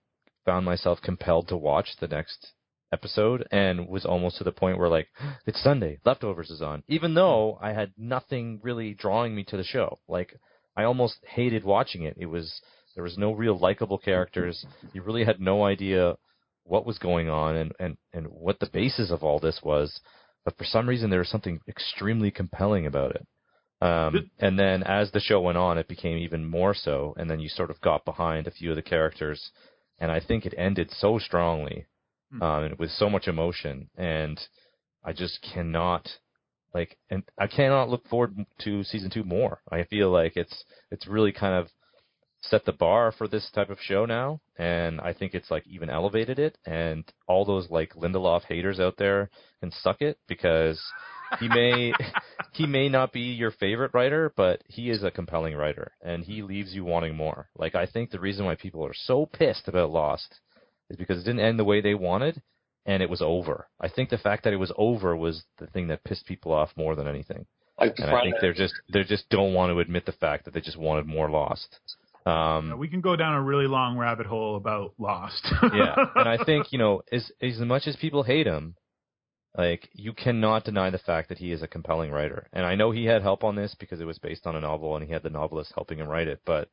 found myself compelled to watch the next episode, and was almost to the point where like *gasps* it's Sunday, Leftovers is on, even though I had nothing really drawing me to the show. Like I almost hated watching it. It was there was no real likable characters. You really had no idea what was going on and and and what the basis of all this was. But for some reason, there was something extremely compelling about it. Um, and then as the show went on, it became even more so. And then you sort of got behind a few of the characters, and I think it ended so strongly, Hmm. um, with so much emotion. And I just cannot, like, and I cannot look forward to season two more. I feel like it's it's really kind of set the bar for this type of show now, and I think it's like even elevated it. And all those like Lindelof haters out there can suck it because he may *laughs* he may not be your favorite writer, but he is a compelling writer, and he leaves you wanting more. Like I think the reason why people are so pissed about Lost is because it didn't end the way they wanted, and it was over. I think the fact that it was over was the thing that pissed people off more than anything. Like And I think they're just they just don't want to admit the fact that they just wanted more Lost. Um, we can go down a really long rabbit hole about Lost. *laughs* yeah, and I think *laughs* you know, as as much as people hate him, like you cannot deny the fact that he is a compelling writer. And I know he had help on this because it was based on a novel, and he had the novelist helping him write it. But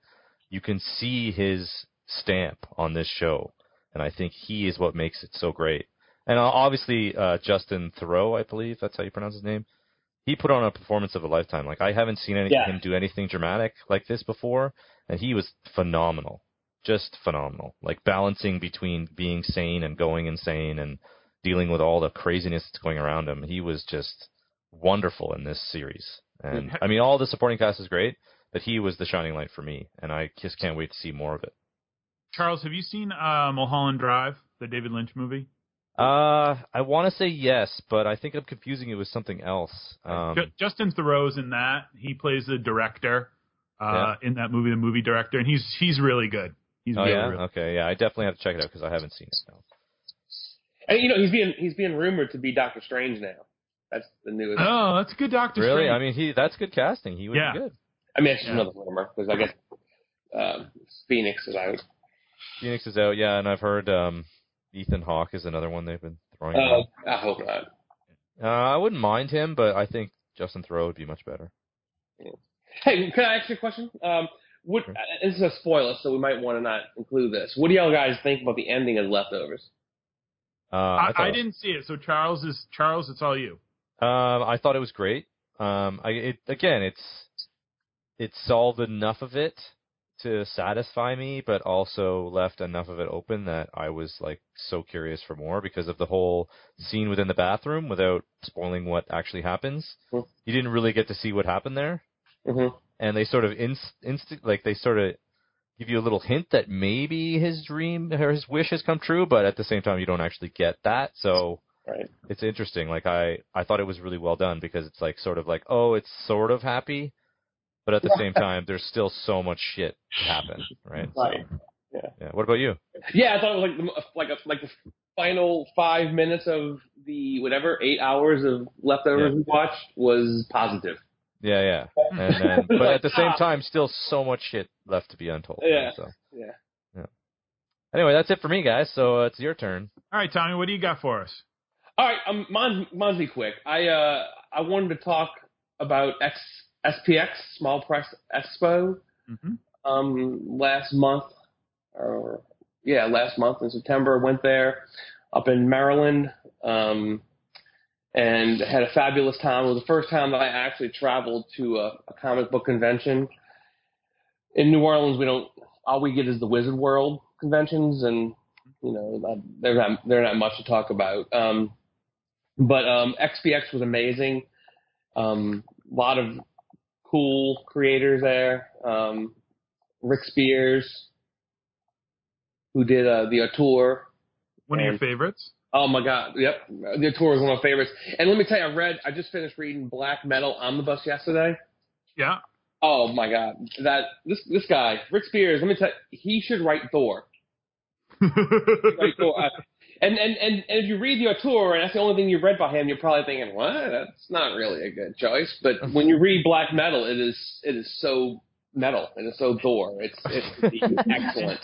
you can see his stamp on this show, and I think he is what makes it so great. And uh, obviously, uh, Justin Theroux, I believe that's how you pronounce his name. He put on a performance of a lifetime. Like I haven't seen any, Yeah. him do anything dramatic like this before, and he was phenomenal just phenomenal. Like balancing between being sane and going insane and dealing with all the craziness that's going around him. He was just wonderful in this series. And I mean, all the supporting cast is great, but he was the shining light for me, and I just can't wait to see more of it. Charles, have you seen uh, Mulholland Drive, the David Lynch movie? Uh, I want to say yes, but I think I'm confusing it with something else. Um, Ju- Justin Theroux's in that. He plays the director uh, in that movie, the movie director, and he's he's really good. He's oh really, yeah, really okay, yeah, I definitely have to check it out because I haven't seen it. No. And you know he's being he's being rumored to be Doctor Strange now. That's the newest. Oh, that's a good Doctor Really? Strange. I mean, he that's good casting. He would Yeah. be good. I mean, it's just Yeah. another rumor because I guess um, Phoenix is out. Phoenix is out, yeah, and I've heard um, Ethan Hawke is another one they've been throwing. Uh. I hope not. Uh, I wouldn't mind him, but I think Justin Theroux would be much better. Hey, can I ask you a question? Um, what, Sure. uh, this is a spoiler, so we might want to not include this. What do y'all guys think about the ending of Leftovers? Uh, I, thought, I didn't see it, so Charles is Charles. It's all you. Um, I thought it was great. Um, I it again, it's it solved enough of it to satisfy me, but also left enough of it open that I was like so curious for more because of the whole scene within the bathroom. Without spoiling what actually happens, Hmm. you didn't really get to see what happened there. Mm-hmm. and they sort of inst, instant like they sort of give you a little hint that maybe his dream or his wish has come true, but at the same time you don't actually get that. So Right. it's interesting. Like I I thought it was really well done because it's like sort of like oh it's sort of happy, but at the same time there's still so much shit to happen, right? So, Right. yeah. What about you? Yeah, I thought it was like the, like a, like the final five minutes of the whatever eight hours of Leftovers Yeah. we watched was positive. Yeah, yeah. *laughs* And then, but Like, at the same ah. time, still so much shit left to be untold. Yeah. So Yeah. anyway, that's it for me, guys. So uh, it's your turn. All right, Tommy, what do you got for us? All right, um, mine's, mine's be quick. I uh I wanted to talk about X SPX Small Press Expo hmm um last month or yeah last month in September. Went there up in Maryland um and had a fabulous time. It was the first time that I actually traveled to a, a comic book convention. In New Orleans, we don't all we get is the Wizard World conventions, and you know they're not they're not much to talk about. Um, but um, SPX was amazing. Um, a lot of cool creators there. Um, Rick Spears, who did uh, the Auteur. One of your favorites? Oh my god, yep, the Auteur is one of my favorites. And let me tell you, I read, I just finished reading Black Metal Omnibus yesterday. Yeah. Oh my god, that this this guy, Rick Spears. Let me tell you, he should write Thor. *laughs* Uh, and, and and and if you read the Auteur and that's the only thing you've read by him, you're probably thinking, what? That's not really a good choice. But *laughs* when you read Black Metal, it is it is so metal. and It is so Thor. It's it's *laughs* excellent.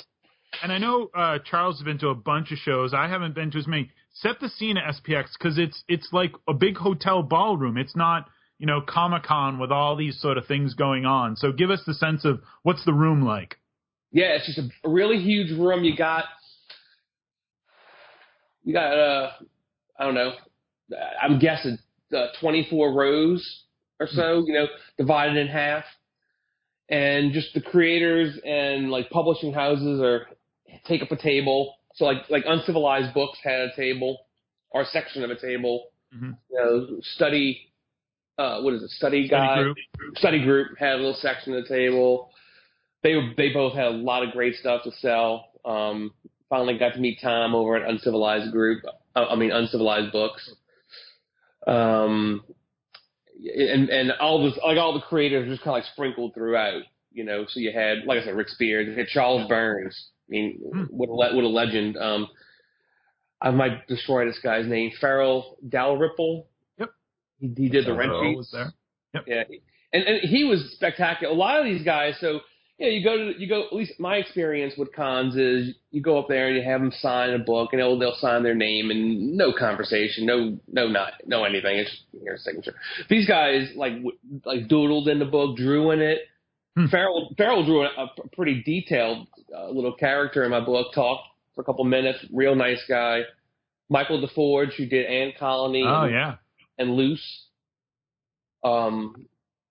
And I know uh, Charles has been to a bunch of shows. I haven't been to as many. Set the scene at SPX because it's it's like a big hotel ballroom. It's not you know Comic Con with all these sort of things going on. So give us the sense of what's the room like. Yeah, it's just a really huge room. You got we got uh, I don't know, I'm guessing uh, 24 rows or so, you know, divided in half, and just the creators and like publishing houses are take up a table. So like like uncivilized books had a table or a section of a table. Mhm. You know, study. Uh, what is it? Study Study guide group. study group had a little section of the table. They they both had a lot of great stuff to sell. Um, finally got to meet Tom over at Uncivilized Group. uh, I mean Uncivilized Books. Um, and and all this like all the creators just kind of like sprinkled throughout. You know, so you had like I said, Rick Spears, you had Charles Burns. I mean, Hmm. what a le- what a legend. Um, I might destroy this guy's name. Farel Dalrymple. Yep. He, he did the rent Earl was there. Yeah, and and he was spectacular. A lot of these guys, so yeah, you go to you go. At least my experience with cons is you go up there and you have them sign a book, and they'll they'll sign their name and no conversation, no no not no anything. It's just your signature. These guys like like doodled in the book, drew in it. Hmm. Farel Farel drew a, a pretty detailed uh, little character in my book. Talked for a couple minutes. Real nice guy. Michael DeForge, who did Ant Colony Oh and, yeah. and Loose. Um,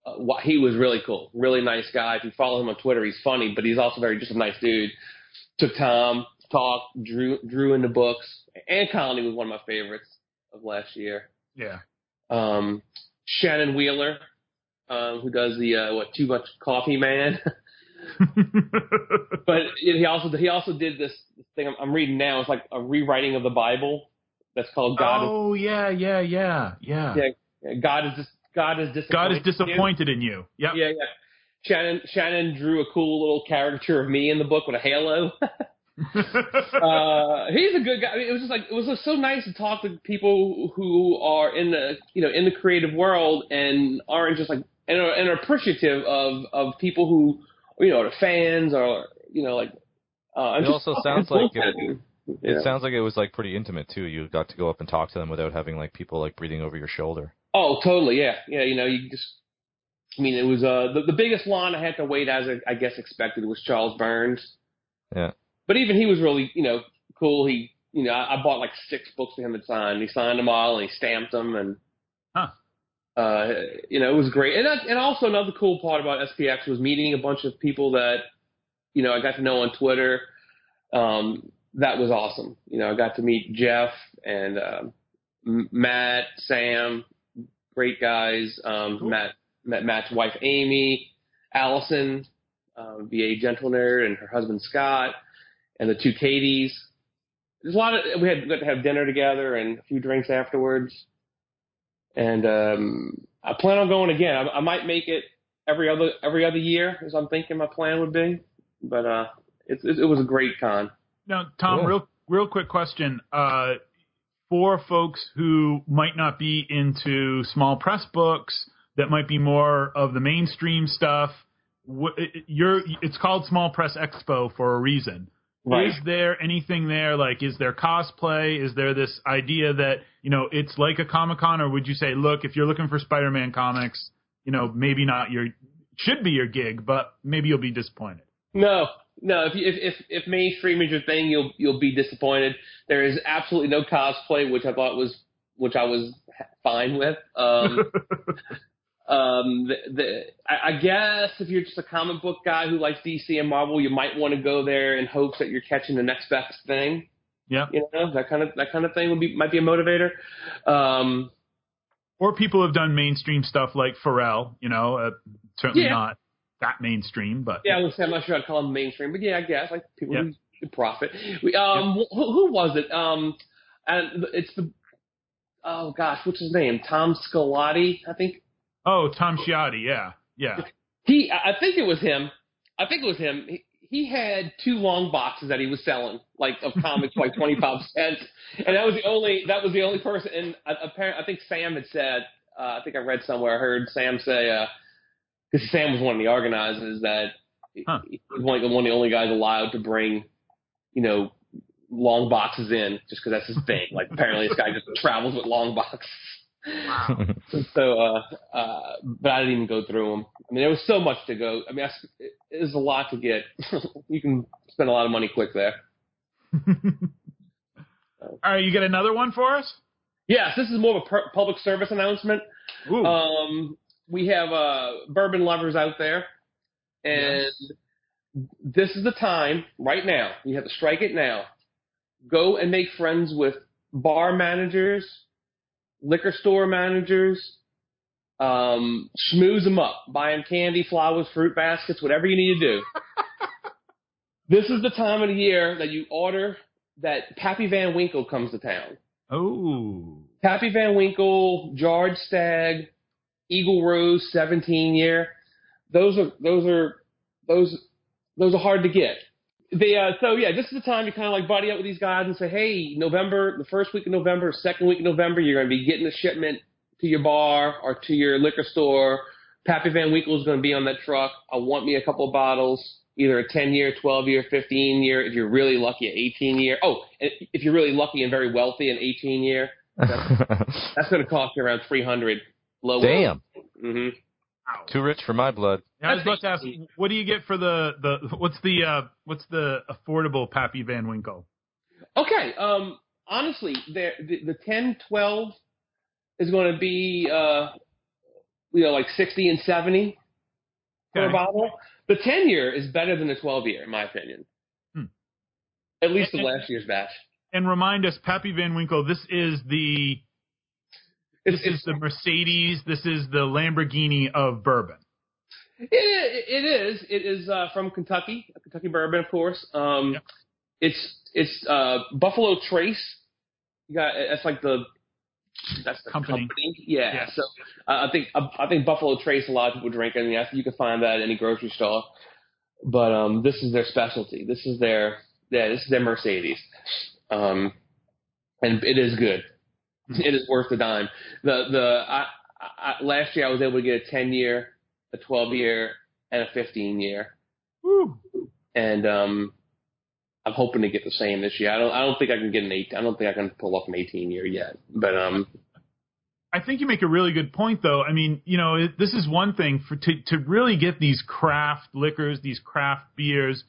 uh, he was really cool, really nice guy. If you follow him on Twitter, he's funny, but he's also very just a nice dude. Took time, talked, drew drew in the books. Ant Colony was one of my favorites of last year. Yeah. Um, Shannon Wheeler, um, who does the uh, what Too Much Coffee Man. *laughs* *laughs* but he also he also did this thing I'm, I'm reading now. It's like a rewriting of the Bible. That's called God. oh yeah, yeah, yeah, yeah. Yeah. God is dis- God is disappointed. God is in you. disappointed in you. Yep. Yeah, yeah. Shannon Shannon drew a cool little caricature of me in the book with a halo. *laughs* *laughs* uh, he's a good guy. I mean, it was just like it was just so nice to talk to people who are in the you know in the creative world and aren't just like and are, and are appreciative of of people who you know are fans or you know like. Uh, and It just also sounds like bullshit. It Yeah. sounds like it was like pretty intimate too. You got to go up and talk to them without having like people like breathing over your shoulder. Oh, totally. Yeah, yeah. You know, you just. I mean, it was uh the, the biggest line I had to wait as I, I guess expected was Charles Burns. Yeah. But even he was really you know cool. He you know I, I bought like six books for him to sign. He signed them all and he stamped them and. Huh. Uh, you know, it was great, and that, and also another cool part about SPX was meeting a bunch of people that, you know, I got to know on Twitter. Um, that was awesome. You know, I got to meet Jeff and um, M- Matt, Sam, great guys. Um, Cool. Matt, met Matt's wife Amy, Allison, um, VA Gentle Nerd, and her husband Scott, and the two Katies. There's a lot of we had got to have dinner together and a few drinks afterwards. And um, I plan on going again. I, I might make it every other every other year, as I'm thinking my plan would be. But uh, it, it, it was a great con. Now, Tom, Cool. real real quick question. Uh, for folks who might not be into small press books, that might be more of the mainstream stuff. You're, it's called Small Press Expo for a reason. Right. Is there anything there? Like, is there cosplay? Is there this idea that you know it's like a Comic Con, or would you say, look, if you're looking for Spider-Man comics, you know, maybe not your should be your gig, but maybe you'll be disappointed. No, no. If, you, if if if mainstream is your thing, you'll you'll be disappointed. There is absolutely no cosplay, which I thought was which I was fine with. Um, *laughs* um, the, the I, I guess if you're just a comic book guy who likes DC and Marvel, you might want to go there in hopes that you're catching the next best thing. yeah. You know, that kind of that kind of thing would be might be a motivator. Um, or people have done mainstream stuff like Farel, you know, uh, certainly Yeah. not that mainstream, but Yeah, I say I'm not sure I'd call them mainstream, but yeah, I guess like people Yeah. who profit. We, um, who, who was it? Um, and it's the oh gosh, what's his name? Tom Scioli, I think. oh, Tom Scioli, yeah, yeah, He, I think it was him. I think it was him. He, he had two long boxes that he was selling, like of comics, for like *laughs* twenty five cents, and that was the only that was the only person. And apparently, I think Sam had said, uh, I think I read somewhere, I heard Sam say, because Sam was one of the organizers that Huh. he was one, one of the only guys allowed to bring, you know, long boxes in, just because that's his thing. Like apparently, this guy just *laughs* travels with long boxes. *laughs* So, uh, uh, but I didn't even go through them. I mean, there was so much to go. I mean, I s it is a lot to get. *laughs* you can spend a lot of money quick there. All right, you got another one for us? Yes, this is more of a per- public service announcement. Ooh. Um, we have uh, bourbon lovers out there, and this is the time right now. You have to strike it now. Go and make friends with bar managers, liquor store managers. Um, schmooze them up. Buy them candy, flowers, fruit baskets, whatever you need to do. *laughs* this is the time of the year that you order that Pappy Van Winkle comes to town. oh. Pappy Van Winkle, George Stagg, Eagle Rare, 17 year. Those are those are those those are hard to get. They uh, so yeah, this is the time to kind of like buddy up with these guys and say, hey, November, the first week of November, second week of November, you're going to be getting a shipment to your bar or to your liquor store. Pappy Van Winkle is going to be on that truck. I want me a couple of bottles, either a 10 year, 12 year, 15 year. If you're really lucky, an 18 year. Oh, if you're really lucky and very wealthy, an 18 year. That's *laughs* going to cost you around 300. Low. Damn. hmm Too rich for my blood. I was about to ask, what do you get for the, the what's the uh, what's the affordable Pappy Van Winkle? Okay. Um. Honestly, the, the 10, 12 is going to be uh, you know, like 60 and 70 for a Okay. bottle. The 10 year is better than the 12 year, in my opinion. Hmm. At least the last year's batch. And remind us, Pappy Van Winkle. This is the It's, this is the Mercedes. This is the Lamborghini of bourbon. It, it is. It is uh, from Kentucky, Kentucky bourbon, of course. Um, Yep. It's it's uh, Buffalo Trace. You got that's like the that's the Company. company. Yeah. Yes. So uh, I think I, I think Buffalo Trace a lot of people drink, and yeah, you can find that at any grocery store. But um, this is their specialty. This is their yeah. This is their Mercedes. Um, and it is good. It is worth the dime. The the I, I, last year I was able to get a ten year, a twelve year, and a fifteen year, Woo. and um, I'm hoping to get the same this year. I don't I don't think I can get an eight. I don't think I can pull off an eighteen year yet. But um, I think you make a really good point, though. I mean, you know, it, this is one thing for to to really get these craft liquors, these craft beers.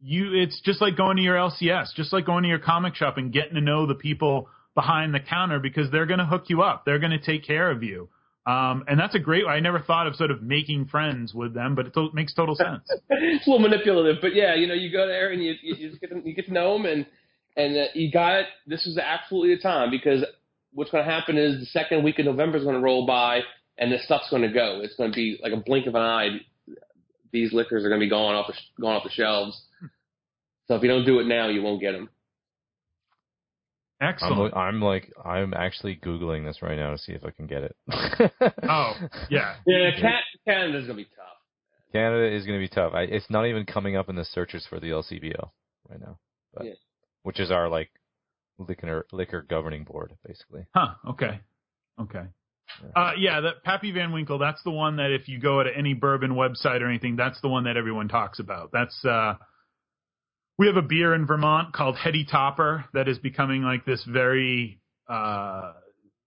You, it's just like going to your LCS, just like going to your comic shop and getting to know the people behind the counter because they're going to hook you up. They're going to take care of you. Um, and that's a great. I never thought of sort of making friends with them, but it to- makes total sense. *laughs* it's a little manipulative. But yeah, you know, you go there and you you, you get to, you get to know them, and and uh, you got it. This is absolutely the time because what's going to happen is the second week of November is going to roll by, and this stuff's going to go. It's going to be like a blink of an eye. These liquors are going to be gone off the, going off the shelves. So if you don't do it now, you won't get them. I'm, Excellent. I'm like I'm actually googling this right now to see if I can get it. Oh, *laughs* yeah. Yeah, Cat, Canada's going to be tough. Canada is going to be tough. I, it's not even coming up in the searches for the LCBO right now, but, Yeah. which is our like liquor liquor governing board, basically. Huh. Okay. Okay. Uh, yeah, that Pappy Van Winkle. That's the one that if you go to any bourbon website or anything, that's the one that everyone talks about. That's uh, we have a beer in Vermont called Heady Topper that is becoming like this very uh,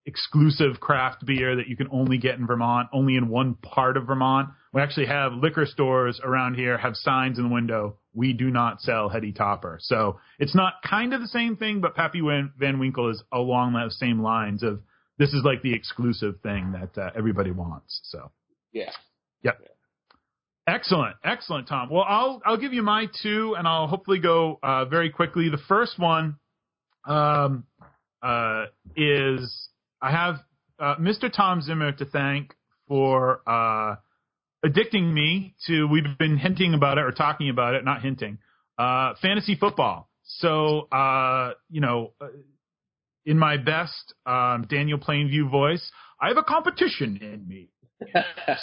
exclusive craft beer that you can only get in Vermont, only in one part of Vermont. We actually have liquor stores around here have signs in the window. We do not sell Heady Topper. So it's not kind of the same thing, but Pappy Van Van Winkle is along those same lines of this is like the exclusive thing that uh, everybody wants. So yeah. Yeah. Excellent, excellent, Tom. Well, I'll I'll give you my two, and I'll hopefully go uh, very quickly. The first one um, uh, is I have uh, Mr. Tom Zimmer to thank for uh, addicting me to. We've been hinting about it or talking about it, not hinting. Uh, fantasy football. So uh, you know, in my best um, Daniel Plainview voice, I have a competition in me.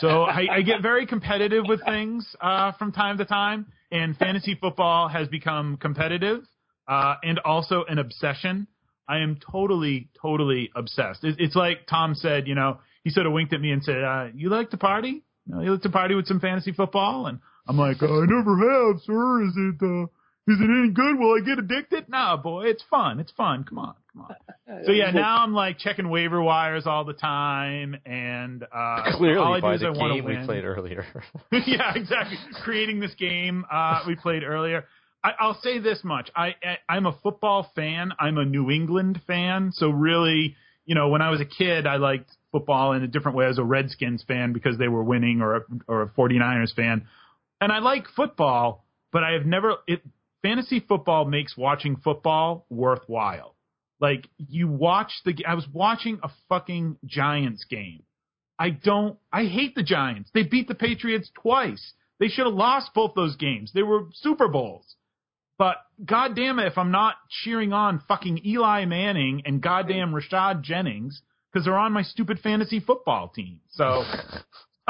So I, I get very competitive with things uh, from time to time, and fantasy football has become competitive uh, and also an obsession. I am totally, totally obsessed. It, it's like Tom said, you know, he sort of winked at me and said, uh, "You like to party? You, know, you like to party with some fantasy football?" And I'm like, "I never have, sir. Is it uh, is it any good? Will I get addicted? Nah, boy, it's fun. It's fun. Come on, come on." *laughs* So yeah, now I'm like checking waiver wires all the time, and uh, *laughs* Clearly, all I do is the I want to game we win. played earlier. *laughs* yeah, exactly. Creating this game uh, we played earlier. I, I'll say this much: I, I I'm a football fan. I'm a New England fan. So really, you know, when I was a kid, I liked football in a different way as a Redskins fan because they were winning, or a, or a 49ers fan. And I like football, but I have never. It fantasy football makes watching football worthwhile. Like you watch the. I was watching a fucking Giants game. I don't. I hate the Giants. They beat the Patriots twice. They should have lost both those games. They were Super Bowls. But goddamn it, if I'm not cheering on fucking Eli Manning and goddamn Rashad Jennings because they're on my stupid fantasy football team. So,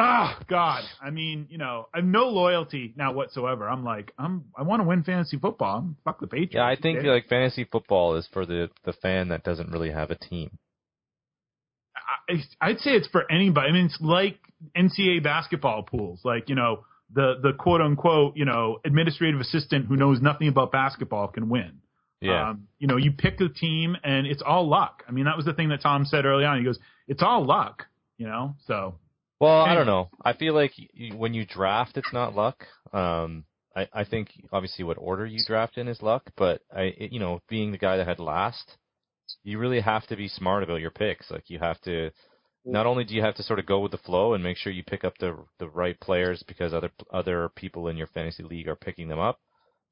ah, God. I mean, you know, I have no loyalty now whatsoever. I'm like, I'm, I want to win fantasy football. I'm, fuck the Patriots. Yeah, I think Okay? like fantasy football is for the the fan that doesn't really have a team. I, I'd say it's for anybody. I mean, it's like NCAA basketball pools. Like, you know, the, the quote unquote, you know, administrative assistant who knows nothing about basketball can win. Yeah. Um, you know, you pick a team and it's all luck. I mean, that was the thing that Tom said early on. He goes, it's all luck, you know? So, Well, I don't know. I feel like when you draft, it's not luck. Um, I, I think obviously what order you draft in is luck, but I, it, you know, being the guy that had last, you really have to be smart about your picks. Like you have to, not only do you have to sort of go with the flow and make sure you pick up the the right players because other other people in your fantasy league are picking them up,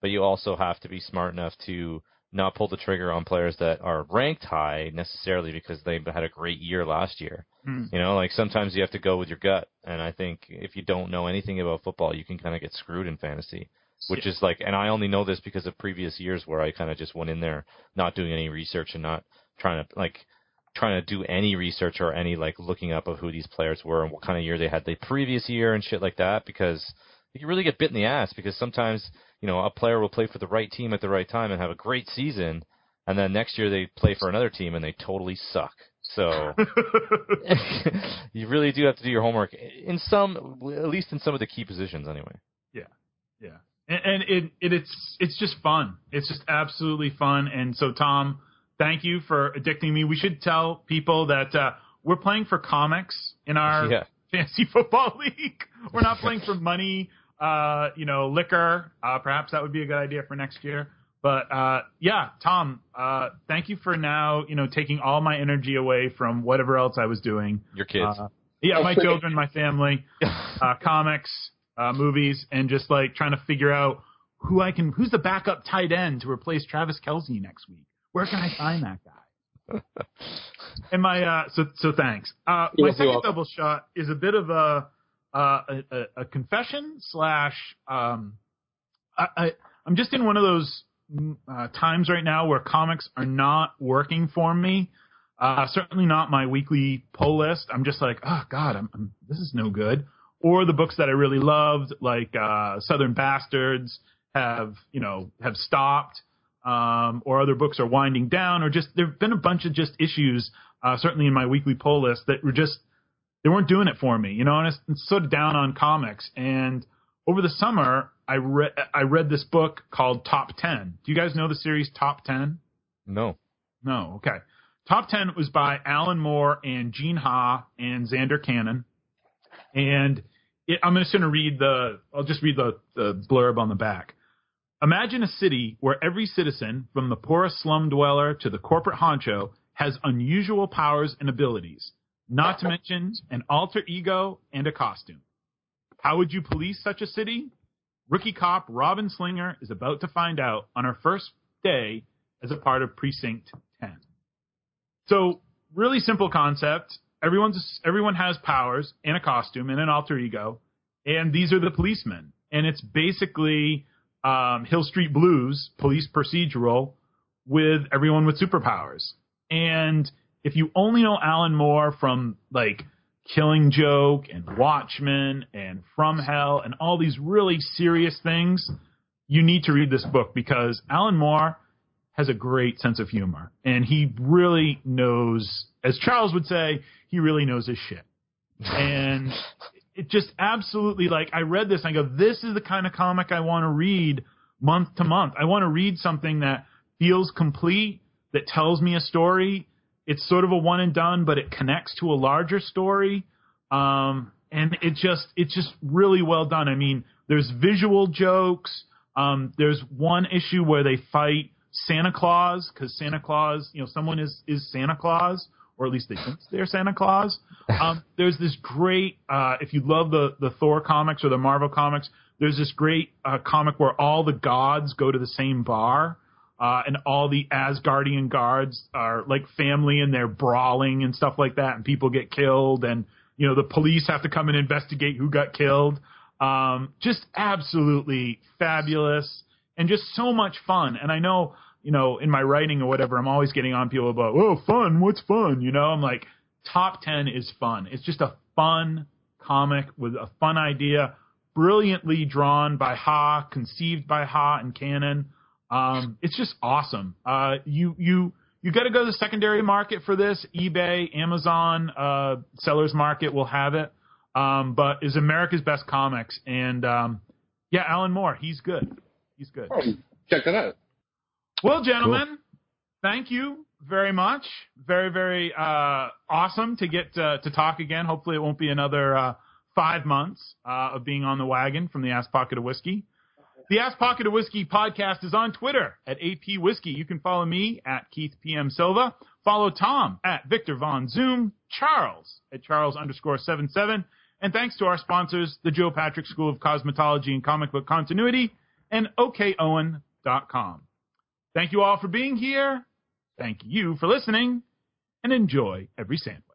but you also have to be smart enough to not pull the trigger on players that are ranked high necessarily because they've had a great year last year. Hmm. You know, like sometimes you have to go with your gut, and I think if you don't know anything about football, you can kind of get screwed in fantasy. Which is like, and I only know this because of previous years where I kind of just went in there not doing any research and not trying to like trying to do any research or any like looking up of who these players were and what kind of year they had the previous year and shit like that because you really get bit in the ass because sometimes you know a player will play for the right team at the right time and have a great season and then next year they play for another team and they totally suck so *laughs* *laughs* you really do have to do your homework in some at least in some of the key positions anyway Yeah, Yeah, and, and it, it it's it's just fun. It's just absolutely fun. And so, Tom, thank you for addicting me. We should tell people that uh, we're playing for comics in our *laughs* yeah fantasy football league. We're not playing for money, uh, you know, liquor. Uh, perhaps that would be a good idea for next year. But uh, yeah, Tom, uh, thank you for now, you know, taking all my energy away from whatever else I was doing. your kids Uh, yeah, my children, my family, *laughs* uh, comics, uh, movies, and just like trying to figure out who I can, who's the backup tight end to replace Travis Kelce next week. Where can I find that guy? *laughs* and my uh, so so thanks. Uh, my You're second welcome. double shot is a bit of a uh, a, a, confession slash. Um, I, I I'm just in one of those uh, times right now where comics are not working for me. Uh, certainly not my weekly pull list. I'm just like, oh god, I'm, I'm this is no good. Or the books that I really loved, like uh, Southern Bastards, have you know have stopped, um, or other books are winding down, or just there've been a bunch of just issues, uh, certainly in my weekly pull list that were just they weren't doing it for me, you know. And it's, sort of down on comics. And over the summer, I read I read this book called Top Ten. Do you guys know the series Top Ten? no No, okay. Top 10 was by Alan Moore and Gene Ha and Zander Cannon. And it, I'm just going to read the, I'll just read the, the blurb on the back. Imagine a city where every citizen, from the poorest slum dweller to the corporate honcho, has unusual powers and abilities, not to mention an alter ego and a costume. How would you police such a city? Rookie cop Robyn Slinger is about to find out on her first day as a part of Precinct 10. So, really simple concept. Everyone's everyone has powers and a costume and an alter ego, and these are the policemen. And it's basically um, Hill Street Blues police procedural with everyone with superpowers. And if you only know Alan Moore from like Killing Joke and Watchmen and From Hell and all these really serious things, you need to read this book because Alan Moore has a great sense of humor and he really knows, as Charles would say, he really knows his shit. And it just absolutely like I read this and I go, this is the kind of comic I want to read month to month. I want to read something that feels complete, that tells me a story. It's sort of a one and done, but it connects to a larger story. Um, and it just, it's just really well done. I mean, there's visual jokes. Um, there's one issue where they fight Santa Claus because Santa Claus, you know, someone is is Santa Claus, or at least they think they're Santa Claus. *laughs* Um, there's this great, uh, if you love the the Thor comics or the Marvel comics, there's this great uh, comic where all the gods go to the same bar. Uh, and all the Asgardian guards are like family and they're brawling and stuff like that, and people get killed, and you know the police have to come and investigate who got killed. Um, just absolutely fabulous and just so much fun. And I know, you know, in my writing or whatever, I'm always getting on people about, oh, fun, what's fun? You know, I'm like, top 10 is fun. It's just a fun comic with a fun idea, brilliantly drawn by Ha, conceived by Ha and Cannon. Um, it's just awesome. Uh, you, you, you got to go to the secondary market for this. eBay, Amazon, uh, sellers market will have it. Um, but is America's best comics. And, um, yeah, Alan Moore, he's good. He's good. Oh, check that out. Well, gentlemen, thank you very much. Very, very uh, awesome to get uh, to talk again. Hopefully, it won't be another uh, five months uh, of being on the wagon from the Ass Pocket of Whiskey. The Ass Pocket of Whiskey podcast is on Twitter at AP Whiskey. You can follow me at Keith PM Silva. Follow Tom at Victor Von Zoom. Charles at Charles underscore seven seven. And thanks to our sponsors, the Joe Patrick School of Cosmetology and Comic Book Continuity and OKOwen.com. Thank you all for being here. Thank you for listening and enjoy every sandwich.